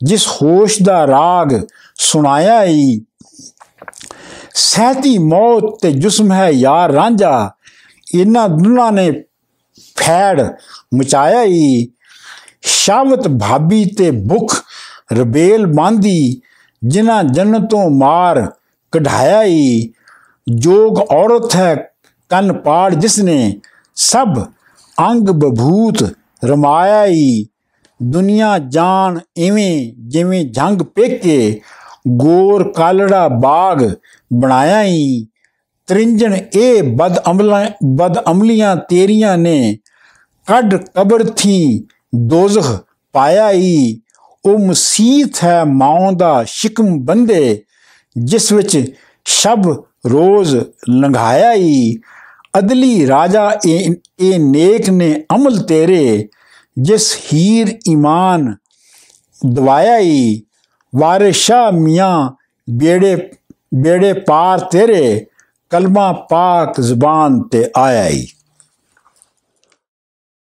ਜਿਸ ਹੋਸ਼ ਦਾ ਰਾਗ ਸੁਣਾਇਆ ਈ। ਸਹਤੀ, ਮੌਤ ਤੇ ਜਿਸਮ ਹੈ ਯਾਰ ਰਾਂਝਾ। ਇਹਨਾਂ ਦੋਨਾਂ ਨੇ ਫੈੜ ਮਚਾਇਆ ਹੀ ਸ਼ਾਵਤ ਭਾਬੀ ਤੇ ਭੁਖ ਰਬੇਲ ਬਾਂਦੀ ਜਿਨ੍ਹਾਂ ਜੰਨਤੋਂ ਮਾਰ ਕਢਾਇਆ ਈ। ਜੋਗ ਔਰਤ ਹੈ ਕੰਨ ਪਾੜ ਜਿਸਨੇ ਸਭ ਅੰਗ ਬਭੂਤ ਰਮਾਇਆ ਈ। ਦੁਨੀਆ ਜਾਣ ਐਵੇਂ ਜਿਵੇਂ ਜੰਗ ਪੇਕੇ ਗੋਰ ਕਾਲੜਾ ਬਾਗ ਬਣਾਇਆ ਈ। ਤ੍ਰਿੰਜਣ ਇਹ ਬਦ ਅਮਲਾਂ ਬਦ ਅਮਲੀਆਂ ਤੇਰੀਆਂ ਨੇ ਕੱਢ ਕਬਰ ਥੀ ਦੋਜ਼ਖ ਪਾਇਆ ਈ। ਉਹ ਮਸੀਤ ਹੈ ਮਾਂ ਦਾ ਸ਼ਿਕਮ ਬੰਦੇ, ਜਿਸ ਵਿੱਚ ਸ਼ਬ ਰੋਜ਼ ਲੰਘਾਇਆ ਈ। ਅਦਲੀ ਰਾਜਾ ਇਹ ਇਹ ਨੇਕ ਨੇ ਅਮਲ ਤੇਰੇ, ਜਿਸ ਹੀਰ ਈਮਾਨ ਦਵਾਇਆ ਈ। ਵਾਰਿਸ ਸ਼ਾਹ ਮੀਆਂ ਬੇੜੇ ਬੇੜੇ ਪਾਰ ਤੇਰੇ ਕਲਮਾ ਪਾਕ ਜ਼ੁਬਾਨ ਤੇ ਆਇਆ ਈ।